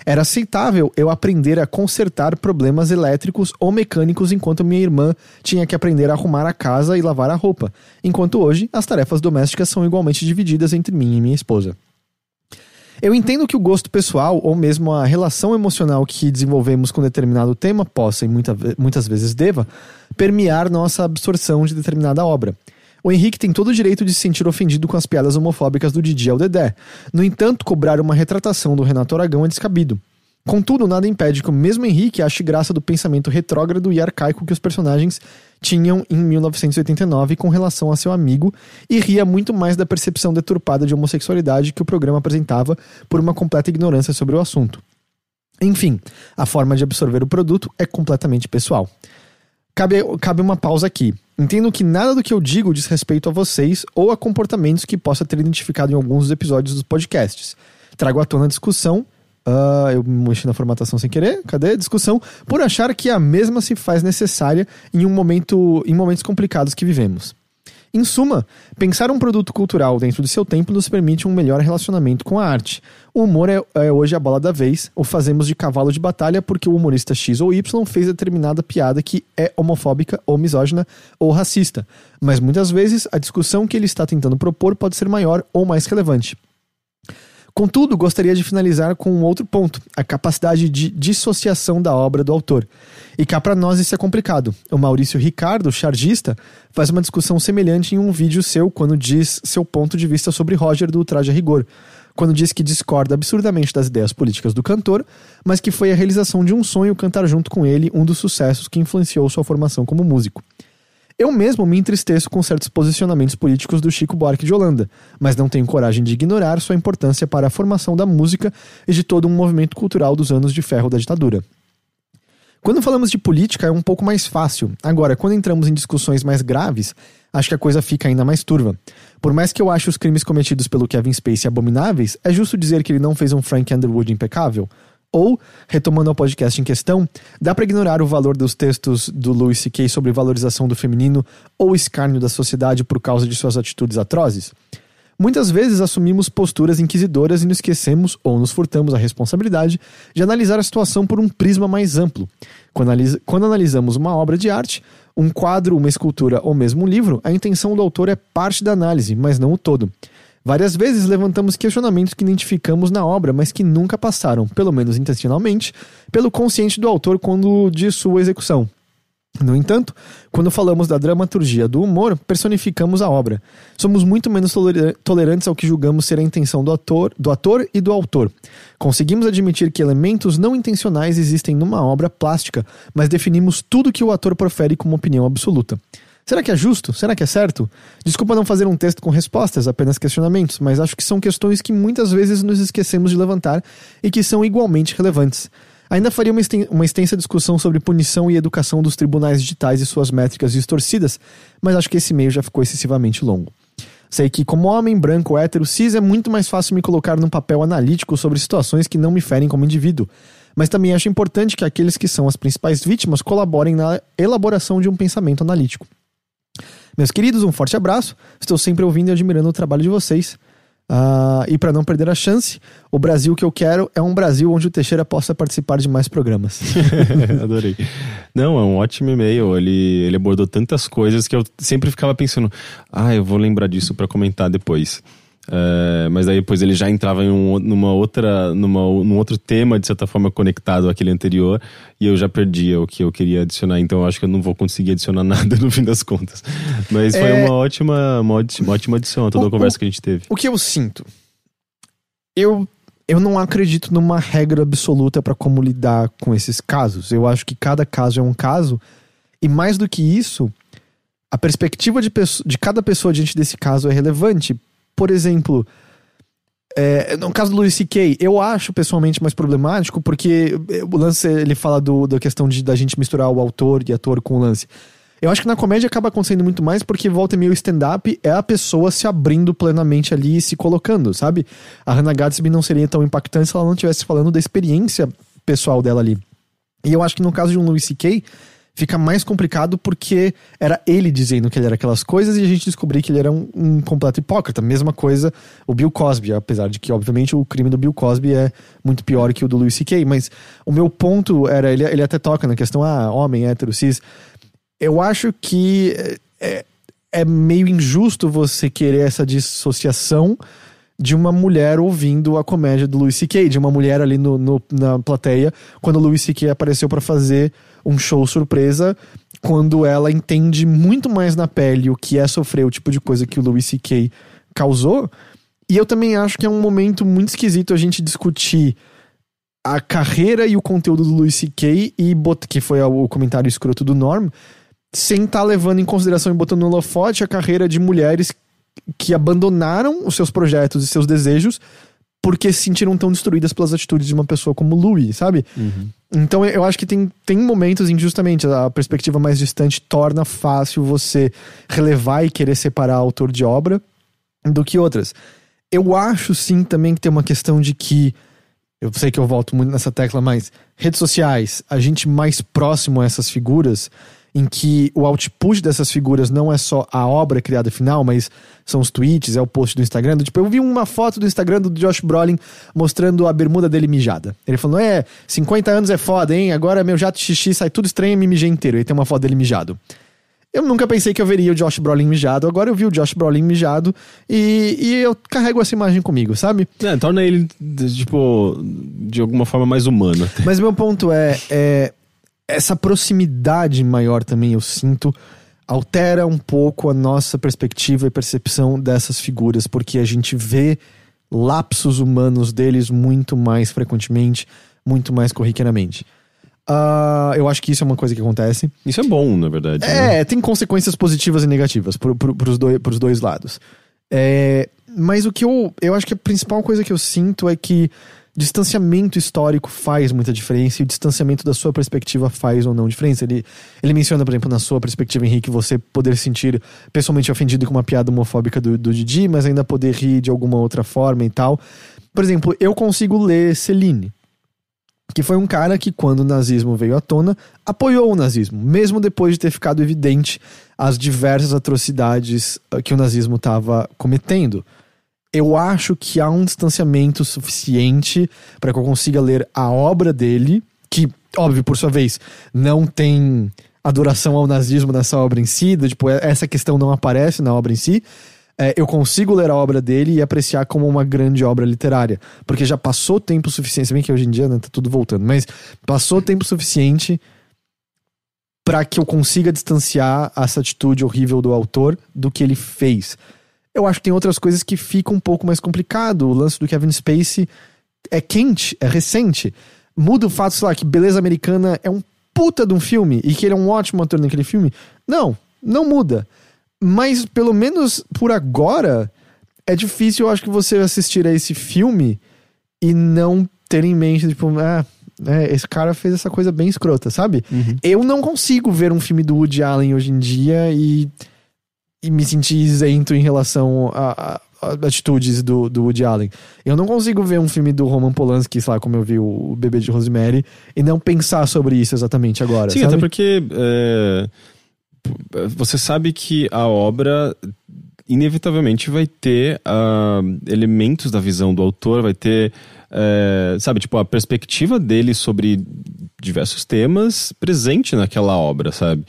Era aceitável eu aprender a consertar problemas elétricos ou mecânicos enquanto minha irmã tinha que aprender a arrumar a casa e lavar a roupa, enquanto hoje as tarefas domésticas são igualmente divididas entre mim e minha esposa. Eu entendo que o gosto pessoal, ou mesmo a relação emocional que desenvolvemos com determinado tema, possa, e muita, muitas vezes deva, permear nossa absorção de determinada obra. O Henrique tem todo o direito de se sentir ofendido com as piadas homofóbicas do Didi ao Dedé. No entanto, cobrar uma retratação do Renato Aragão é descabido. Contudo, nada impede que o mesmo Henrique ache graça do pensamento retrógrado e arcaico que os personagens tinham em 1989 com relação a seu amigo e ria muito mais da percepção deturpada de homossexualidade que o programa apresentava por uma completa ignorância sobre o assunto. Enfim, a forma de absorver o produto é completamente pessoal. Cabe, cabe uma pausa aqui. Entendo que nada do que eu digo diz respeito a vocês ou a comportamentos que possa ter identificado em alguns dos episódios dos podcasts. Trago à tona a discussão. Uh, eu mexi na formatação sem querer. Cadê? Discussão por achar que a mesma se faz necessária em um momento, em momentos complicados que vivemos. Em suma, pensar um produto cultural dentro do seu tempo nos permite um melhor relacionamento com a arte. O humor é, é, hoje a bola da vez, ou fazemos de cavalo de batalha porque o humorista X ou Y fez determinada piada que é homofóbica ou misógina ou racista. Mas muitas vezes a discussão que ele está tentando propor pode ser maior ou mais relevante. Contudo, gostaria de finalizar com um outro ponto: a capacidade de dissociação da obra do autor. E cá para nós isso é complicado. O Maurício Ricardo, chargista, faz uma discussão semelhante em um vídeo seu quando diz seu ponto de vista sobre Roger do Traje a Rigor. Quando diz que discorda absurdamente das ideias políticas do cantor, mas que foi a realização de um sonho cantar junto com ele um dos sucessos que influenciou sua formação como músico. Eu mesmo me entristeço com certos posicionamentos políticos do Chico Buarque de Holanda, mas não tenho coragem de ignorar sua importância para a formação da música e de todo um movimento cultural dos anos de ferro da ditadura. Quando falamos de política é um pouco mais fácil. Agora, quando entramos em discussões mais graves, acho que a coisa fica ainda mais turva. Por mais que eu ache os crimes cometidos pelo Kevin Spacey abomináveis, é justo dizer que ele não fez um Frank Underwood impecável? Ou, retomando ao podcast em questão, dá para ignorar o valor dos textos do Louis C.K. sobre valorização do feminino ou escárnio da sociedade por causa de suas atitudes atrozes? Muitas vezes assumimos posturas inquisidoras e nos esquecemos ou nos furtamos a responsabilidade de analisar a situação por um prisma mais amplo. Quando, analisa, quando analisamos uma obra de arte, um quadro, uma escultura ou mesmo um livro, a intenção do autor é parte da análise, mas não o todo. Várias vezes levantamos questionamentos que identificamos na obra, mas que nunca passaram, pelo menos intencionalmente, pelo consciente do autor quando de sua execução. No entanto, quando falamos da dramaturgia do humor, personificamos a obra. Somos muito menos tolerantes ao que julgamos ser a intenção do ator, do ator e do autor. Conseguimos admitir que elementos não intencionais existem numa obra plástica, mas definimos tudo que o ator profere como opinião absoluta. Será que é justo? Será que é certo? Desculpa não fazer um texto com respostas, apenas questionamentos, mas acho que são questões que muitas vezes nos esquecemos de levantar e que são igualmente relevantes. Ainda faria uma extensa discussão sobre punição e educação dos tribunais digitais e suas métricas distorcidas, mas acho que esse meio já ficou excessivamente longo. Sei que, como homem branco hétero cis, é muito mais fácil me colocar num papel analítico sobre situações que não me ferem como indivíduo, mas também acho importante que aqueles que são as principais vítimas colaborem na elaboração de um pensamento analítico. Meus queridos, um forte abraço. Estou sempre ouvindo e admirando o trabalho de vocês. Uh, e para não perder a chance, o Brasil que eu quero é um Brasil onde o Teixeira possa participar de mais programas. Adorei. Não, é um ótimo e-mail. Ele, ele abordou tantas coisas que eu sempre ficava pensando: ah, eu vou lembrar disso para comentar depois. É, mas aí depois ele já entrava em um, numa outra, numa, num outro tema, de certa forma, conectado àquele anterior, e eu já perdia o que eu queria adicionar, então eu acho que eu não vou conseguir adicionar nada no fim das contas. Mas foi é... uma, ótima, uma, ótima, ótima adição a toda o, a conversa o, que a gente teve. O que eu sinto? Eu, eu não acredito numa regra absoluta para como lidar com esses casos. Eu acho que cada caso é um caso, e mais do que isso, a perspectiva de, de cada pessoa diante desse caso é relevante por exemplo, é, no caso do Louis C.K., eu acho pessoalmente mais problemático, porque o lance, ele fala do, da questão de da gente misturar o autor e ator com o lance. Eu acho que na comédia acaba acontecendo muito mais porque volta e meio stand-up é a pessoa se abrindo plenamente ali e se colocando, sabe? A Hannah Gadsby não seria tão impactante se ela não estivesse falando da experiência pessoal dela ali. E eu acho que no caso de um Louis C.K., fica mais complicado porque era ele dizendo que ele era aquelas coisas e a gente descobriu que ele era um, um, completo hipócrita. Mesma coisa o Bill Cosby, apesar de que, obviamente, o crime do Bill Cosby é muito pior que o do Louis C.K. Mas o meu ponto era, ele, ele até toca na questão, ah, homem, hétero, cis. Eu acho que é, é meio injusto você querer essa dissociação de uma mulher ouvindo a comédia do Louis C.K., de uma mulher ali no, no na plateia, quando o Louis C.K. apareceu para fazer um show surpresa, quando ela entende muito mais na pele o que é sofrer o tipo de coisa que o Louis C.K. causou. E eu também acho que é um momento muito esquisito a gente discutir a carreira e o conteúdo do Louis C.K. e que foi o comentário escroto do Norm, sem estar tá levando em consideração e botando no holofote a carreira de mulheres que abandonaram os seus projetos e seus desejos porque se sentiram tão destruídas pelas atitudes de uma pessoa como Louis, sabe? Uhum. Então eu acho que tem, tem momentos em justamente a perspectiva mais distante torna fácil você relevar e querer separar autor de obra do que outras. Eu acho sim também que tem uma questão de que eu sei que eu volto muito nessa tecla, mas redes sociais, a gente mais próximo a essas figuras, em que o output dessas figuras não é só a obra criada final, mas são os tweets, é o post do Instagram. Tipo, eu vi uma foto do Instagram do Josh Brolin mostrando a bermuda dele mijada. Ele falou: É, 50 anos é foda, hein? Agora meu jato xixi sai tudo estranho e me mijei inteiro. E tem uma foto dele mijado. Eu nunca pensei que eu veria o Josh Brolin mijado. Agora eu vi o Josh Brolin mijado e, e eu carrego essa imagem comigo, sabe? É, torna ele, tipo, de alguma forma mais humano. Mas meu ponto é, é essa proximidade maior também eu sinto altera um pouco a nossa perspectiva e percepção dessas figuras, porque a gente vê lapsos humanos deles muito mais frequentemente, muito mais corriqueiramente. Uh, eu acho que isso é uma coisa que acontece. Isso é bom, na verdade. É, né? tem consequências positivas e negativas pro, pro, pros, dois, pros dois lados. É, mas o que eu. Eu acho que a principal coisa que eu sinto é que distanciamento histórico faz muita diferença e o distanciamento da sua perspectiva faz ou não diferença. Ele, ele menciona, por exemplo, na sua perspectiva, Henrique, você poder se sentir pessoalmente ofendido com uma piada homofóbica do, do Didi, mas ainda poder rir de alguma outra forma e tal. Por exemplo, eu consigo ler Celine, que foi um cara que, quando o nazismo veio à tona, apoiou o nazismo, mesmo depois de ter ficado evidente as diversas atrocidades ah, que o nazismo estava cometendo eu acho que há um distanciamento suficiente para que eu consiga ler a obra dele, que, óbvio, por sua vez, não tem adoração ao nazismo nessa obra em si, tipo, é, essa questão não aparece na obra em si. É, eu consigo ler a obra dele e apreciar como uma grande obra literária. Porque já passou tempo suficiente, se bem que hoje em dia né, tá tudo voltando, mas passou tempo suficiente para que eu consiga distanciar essa atitude horrível do autor do que ele fez. Eu acho que tem outras coisas que ficam um pouco mais complicado. O lance do Kevin Spacey é quente, é recente. Muda o fato, sei lá, que Beleza Americana é um puta de um filme e que ele é um ótimo ator naquele filme. Não, não muda. Mas pelo menos por agora, é difícil, eu acho que você assistir a esse filme e não ter em mente, tipo, ah, é, esse cara fez essa coisa bem escrota, sabe? Uhum. Eu não consigo ver um filme do Woody Allen hoje em dia e, e me sentir isento em relação a, a- a atitudes do, do Woody Allen. Eu não consigo ver um filme do Roman Polanski, sei lá, como eu vi o, o Bebê de Rosemary, e não pensar sobre isso exatamente agora. Sim, sabe? até porque é, você sabe que a obra inevitavelmente vai ter ah, elementos da visão do autor, vai ter, é, sabe, tipo, a perspectiva dele sobre diversos temas presente naquela obra, sabe?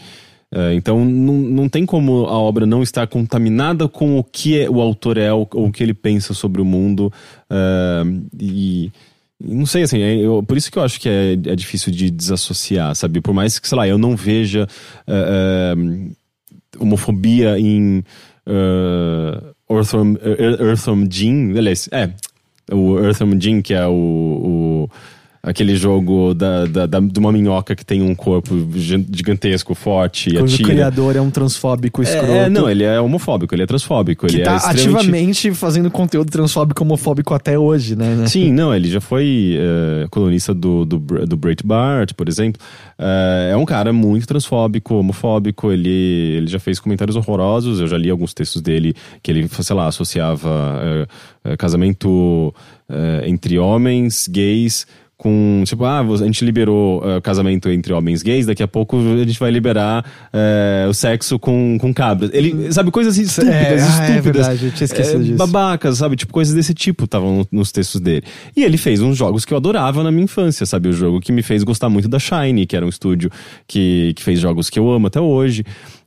É, então não, não tem como a obra não estar contaminada com o que é- o autor é ou, o que ele pensa sobre o mundo. é, e não sei, assim, é- eu- por isso que eu acho que é, é difícil de desassociar, sabe? Por mais que, sei lá, eu não veja homofobia em uh, Earthworm, Ear- Earthworm Jim, aliás, é, o Earthworm Jim, que é o, o- aquele jogo da, da, da- de uma minhoca que tem um corpo gi- gigantesco, forte e atira. criador é um transfóbico escroto. É, não, ele é homofóbico, ele é transfóbico, que ele tá é extremamente... ativamente fazendo conteúdo transfóbico homofóbico até hoje, né? Sim, não, ele já foi eh, colunista do, do, do Breitbart, por exemplo. Eh, é um cara muito transfóbico, homofóbico, ele, ele já fez comentários horrorosos, eu já li alguns textos dele que ele, sei lá, associava eh, casamento entre homens, gays, com, tipo, ah, a gente liberou eh, casamento entre homens gays, daqui a pouco a gente vai liberar eh, o sexo com, com cabras. Ele, sabe, coisas estúpidas, É, ah, é estúpidas. verdade, eu tinha esquecido É, disso. babacas, sabe? Tipo, coisas desse tipo estavam no- nos textos dele. E ele fez uns jogos que eu adorava na minha infância, sabe? O jogo que me fez gostar muito da Shine, que era um estúdio que, que fez jogos que eu amo até hoje.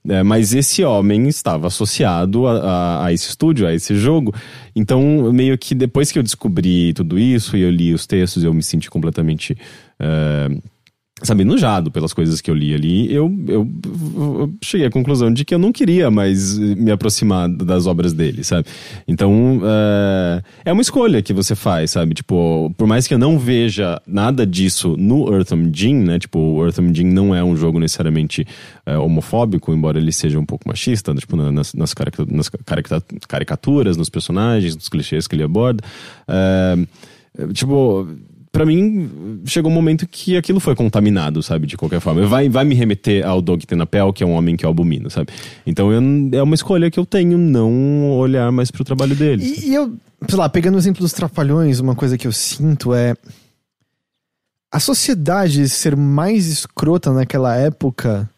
É, mas esse homem estava associado a, a- a esse estúdio, a esse jogo. Então, meio que depois que eu descobri tudo isso e eu li os textos, eu me senti completamente. é, sabe, enojado pelas coisas que eu li ali, eu, eu, eu cheguei à conclusão de que eu não queria mais me aproximar das obras dele, sabe? Então, é, é uma escolha que você faz, sabe? Tipo, por mais que eu não veja nada disso no Eartham Jim, né? Tipo, o Eartham Jim não é um jogo necessariamente é, homofóbico, embora ele seja um pouco machista, tipo, na- nas, nas, nas carica- caricaturas, nos personagens, nos clichês que ele aborda. É, tipo, pra mim, chegou um momento que aquilo foi contaminado, sabe? De qualquer forma. Vai, vai me remeter ao Doug Tenapel, que é um homem que eu abomino, sabe? Então eu, é uma escolha que eu tenho não olhar mais pro trabalho dele. E, e eu, sei lá, pegando o exemplo dos Trapalhões, uma coisa que eu sinto é. A sociedade ser mais escrota naquela época.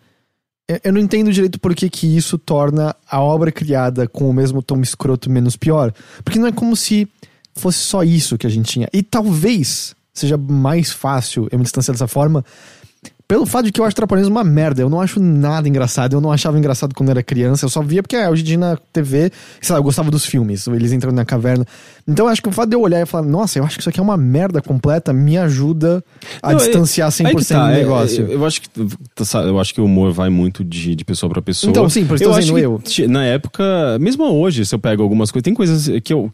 Eu não entendo direito por que, que isso torna a obra criada com o mesmo tom escroto menos pior. Porque não é como se fosse só isso que a gente tinha. E talvez seja mais fácil eu me distanciar dessa forma pelo fato de que eu acho Trapalhões uma merda. Eu não acho nada engraçado. Eu não achava engraçado quando era criança. Eu só via porque é, hoje em dia na TV, sei lá, eu gostava dos filmes. Eles entrando na caverna. Então acho que o fato de eu olhar e falar, nossa, eu acho que isso aqui é uma merda completa, me ajuda a Não, distanciar 100% Aí que tá, do é, negócio. é, eu acho que tá, eu acho que o humor vai muito de, de pessoa pra pessoa. Então, sim, por isso eu tô acho que eu. Na época, mesmo hoje, se eu pego algumas coisas, tem coisas que eu,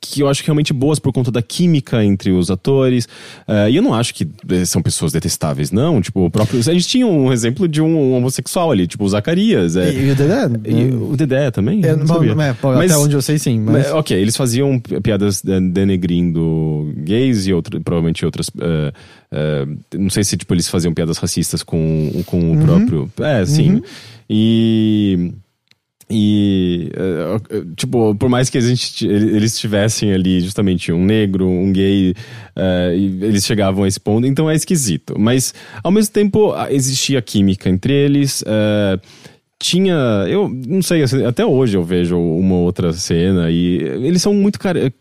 que eu acho realmente boas por conta da química entre os atores. eh, e eu não acho que eh, são pessoas detestáveis, não. Tipo, o próprio. A gente tinha um exemplo de um homossexual ali, tipo o Zacarias. é. E, e o Dedé? E o Dedé também? É, Não sabia. é, pô, Mas- até onde eu sei, sim. Mas... ok, eles faziam piadas denegrindo gays e outra, provavelmente outras. eh, eh, não sei se tipo, eles faziam piadas racistas com, com o Uhum. próprio. É, sim. E. E, eh, tipo, por mais que a gente, eles tivessem ali justamente um negro, um gay, e eles chegavam a esse ponto, então é esquisito. Mas, ao mesmo tempo, existia química entre eles. eh, tinha. Eu não sei, assim, até hoje eu vejo uma outra cena e eles são muito cari-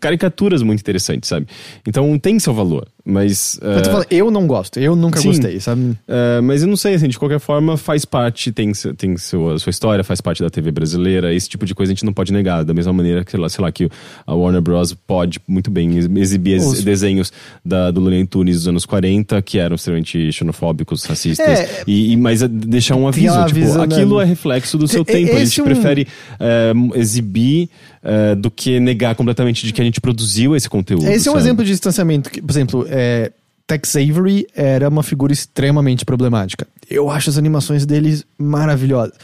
caricaturas muito interessantes, sabe? Então tem seu valor. Mas. Eu, tô eh, falando, eu não gosto, eu nunca Sim. gostei, sabe? É, mas eu não sei, assim, de qualquer forma, faz parte, tem, tem sua, sua história, faz parte da TV brasileira, esse tipo de coisa a gente não pode negar. Da mesma maneira que, sei lá, sei lá, que a Warner Bros. pode muito bem ex- exibir Os- os desenhos da, do Looney Tunes dos anos 40, que eram extremamente xenofóbicos, racistas, É. e, e- mas a- deixar um aviso, tipo, né? aquilo é reflexo do seu Te- tempo. A gente é um- prefere é, exibir é, do que negar completamente de que a gente produziu esse conteúdo. Esse é um sabe? exemplo de distanciamento. que, por exemplo, é, Tex Avery era uma figura extremamente problemática. Eu acho as animações deles maravilhosas.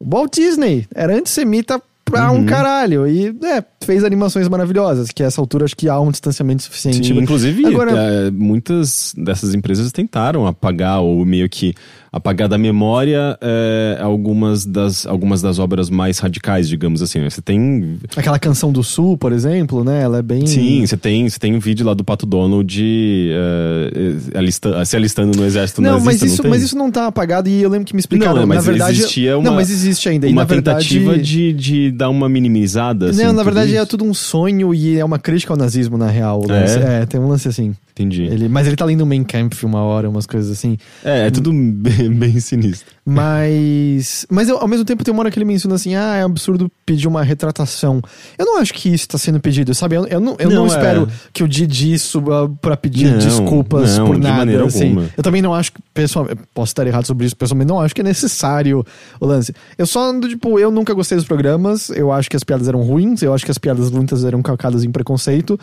Walt Disney era antissemita pra Uhum. um caralho. E é, fez animações maravilhosas, que a essa altura acho que há um distanciamento suficiente. Sim, inclusive, Agora- eh, muitas dessas empresas tentaram apagar ou meio que apagar da memória eh, algumas, das, algumas das obras mais radicais, digamos assim. Você tem. Aquela canção do Sul, por exemplo, né? Ela é bem. Sim, você tem, você tem um vídeo lá do Pato Donald eh, alista- se alistando no exército Não, nazista. mas isso, tem? mas isso não tá apagado e eu lembro que me explicaram. Não, é, mas na verdade, existia uma- Não, mas existe ainda. e uma na verdade, tentativa de, de dar uma minimizada. assim, não, na tudo é tudo um sonho e é uma crítica ao nazismo, na real. o É? É, tem um lance assim. Entendi. Ele, mas ele tá lendo Main Camp uma hora, umas coisas assim. É, é tudo bem, bem sinistro. Mas. Mas eu, ao mesmo tempo tem uma hora que ele menciona assim: ah, é absurdo pedir uma retratação. Eu não acho que isso tá sendo pedido, sabe? Eu, eu não, eu não, Não, é. espero que o Didi suba pra pedir Não, desculpas não, por de nada. maneira assim. alguma. Eu também não acho que, pessoalmente, posso estar errado sobre isso, pessoalmente não acho que é necessário o lance. Eu só ando, tipo, eu nunca gostei dos programas, eu acho que as piadas eram ruins, eu acho que as piadas muitas eram calcadas em preconceito.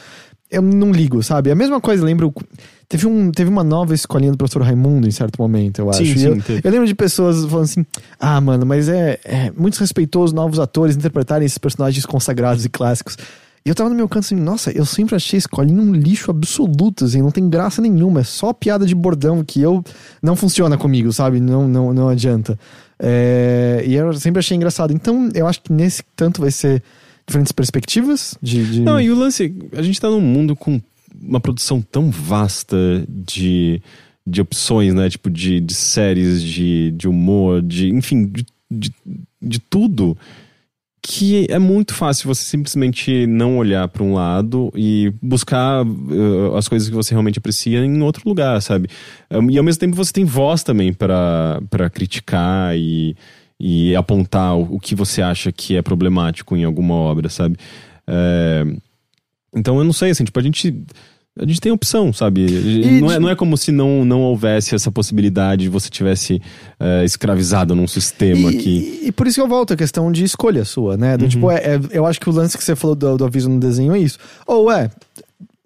Eu não ligo, sabe? A mesma coisa, lembro. Teve, um, teve uma nova escolinha do professor Raimundo em certo momento, eu acho. Sim, sim, eu, eu lembro de pessoas falando assim: ah, mano, mas é, é muito respeitoso novos atores interpretarem esses personagens consagrados e clássicos. E eu tava no meu canto assim, nossa, eu sempre achei escolinha um lixo absoluto, assim, não tem graça nenhuma, é só piada de bordão que eu não funciona comigo, sabe? Não, não, não adianta. É, e eu sempre achei engraçado. Então, eu acho que nesse tanto vai ser diferentes perspectivas de. de... Não, e o lance, a gente tá num mundo com uma produção tão vasta de, de opções, né? Tipo, de, de séries, de, de humor, de. Enfim, de, de, de tudo. Que é muito fácil você simplesmente não olhar para um lado e buscar uh, as coisas que você realmente aprecia em outro lugar, sabe? Um, e ao mesmo tempo você tem voz também para criticar e, e apontar o, o que você acha que é problemático em alguma obra, sabe? É, então eu não sei, assim, tipo, a gente. A gente tem opção, sabe? E não, é, não é como se não, não houvesse essa possibilidade de você tivesse é, escravizado num sistema e, que. e- por isso que eu volto a questão de escolha sua, né? Uhum. Do, Tipo, é, é- eu acho que o lance que você falou do, do aviso no desenho é isso. Ou é.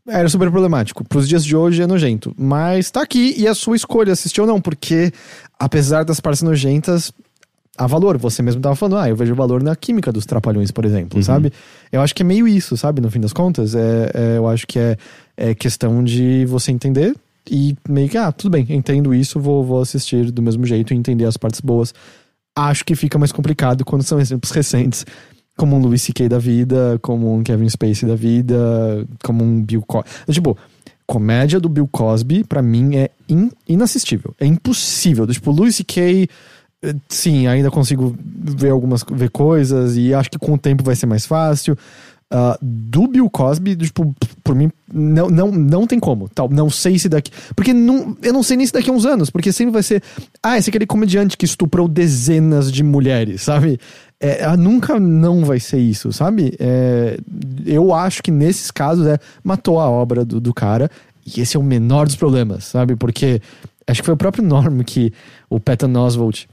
Era super problemático. Pros dias de hoje é nojento. Mas tá aqui e é a sua escolha assistir ou não, porque apesar das partes nojentas, há valor. Você mesmo tava falando, ah, eu vejo valor na química dos trapalhões, por exemplo, Uhum. sabe? Eu acho que é meio isso, sabe? No fim das contas, é, é- eu acho que é, é questão de você entender e meio que, ah, tudo bem, entendo isso, vou, vou assistir do mesmo jeito e entender as partes boas. Acho que fica mais complicado quando são exemplos recentes, como um Louis C.K. da vida, como um Kevin Spacey da vida, como um Bill Cosby. Tipo, comédia do Bill Cosby, pra mim, é in- inassistível. É impossível. Tipo, Louis C.K., sim, ainda consigo ver algumas ver coisas e acho que com o tempo vai ser mais fácil. Ah, do Bill Cosby, tipo, por mim, não, não, não tem como. Tal, não sei se daqui. Porque não, eu não sei nem se daqui a uns anos, porque sempre vai ser. Ah, esse é aquele comediante que estuprou dezenas de mulheres, sabe? É, ah, nunca não vai ser isso, sabe? É, eu acho que nesses casos é matou a obra do, do cara, e esse é o menor dos problemas, sabe? Porque acho que foi o próprio Norm que o Patton Oswalt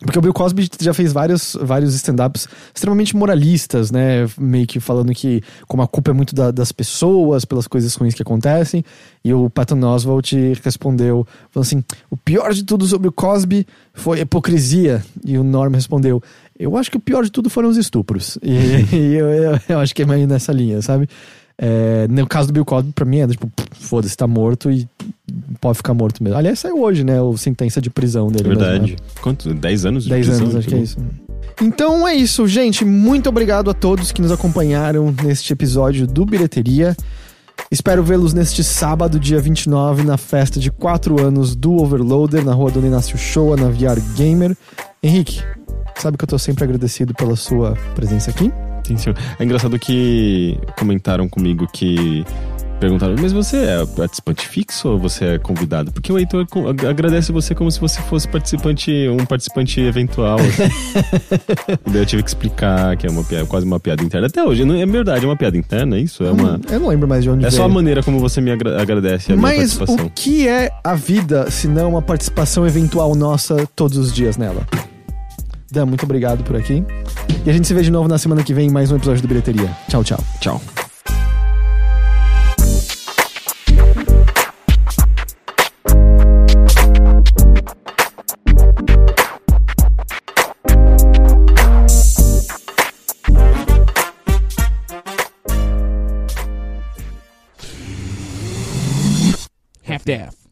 porque o Bill Cosby já fez vários, vários stand-ups extremamente moralistas, né? Meio que falando que como a culpa é muito da- das pessoas, pelas coisas ruins que acontecem. E o Patton Oswalt respondeu, falando assim, o pior de tudo sobre o Cosby foi a hipocrisia. E o Norm respondeu, eu acho que o pior de tudo foram os estupros. E, e eu, eu, eu acho que é meio nessa linha, sabe? É, no caso do Bill Cosby, pra mim é tipo, foda-se, tá morto e pode ficar morto mesmo. Aliás, saiu hoje, né? O sentença de prisão dele. É mesmo, né? verdade. Quanto? 10 anos de 10 prisão, anos, acho que é tipo? isso. Então é isso, gente. Muito obrigado a todos que nos acompanharam neste episódio do Bilheteria. Espero vê-los neste sábado, dia 29, na festa de 4 anos do Overloader, na rua Dona Inácio Showa, na VR Gamer. Henrique, sabe que eu tô sempre agradecido pela sua presença aqui? É engraçado que comentaram comigo que perguntaram, mas você é participante fixo ou você é convidado? Porque o Heitor agradece você como se você fosse participante, um participante eventual. assim. E daí eu tive que explicar que é uma piada, quase uma piada interna. Até hoje, não, é verdade, é uma piada interna, é isso? É uma. Eu não lembro mais de onde É veio. só a maneira como você me agra- agradece a minha Mas participação. o que é a vida se não uma participação eventual nossa todos os dias nela? Dan, muito obrigado por aqui. E a gente se vê de novo na semana que vem em mais um episódio do Bilheteria. Tchau, tchau. Tchau. half-daff.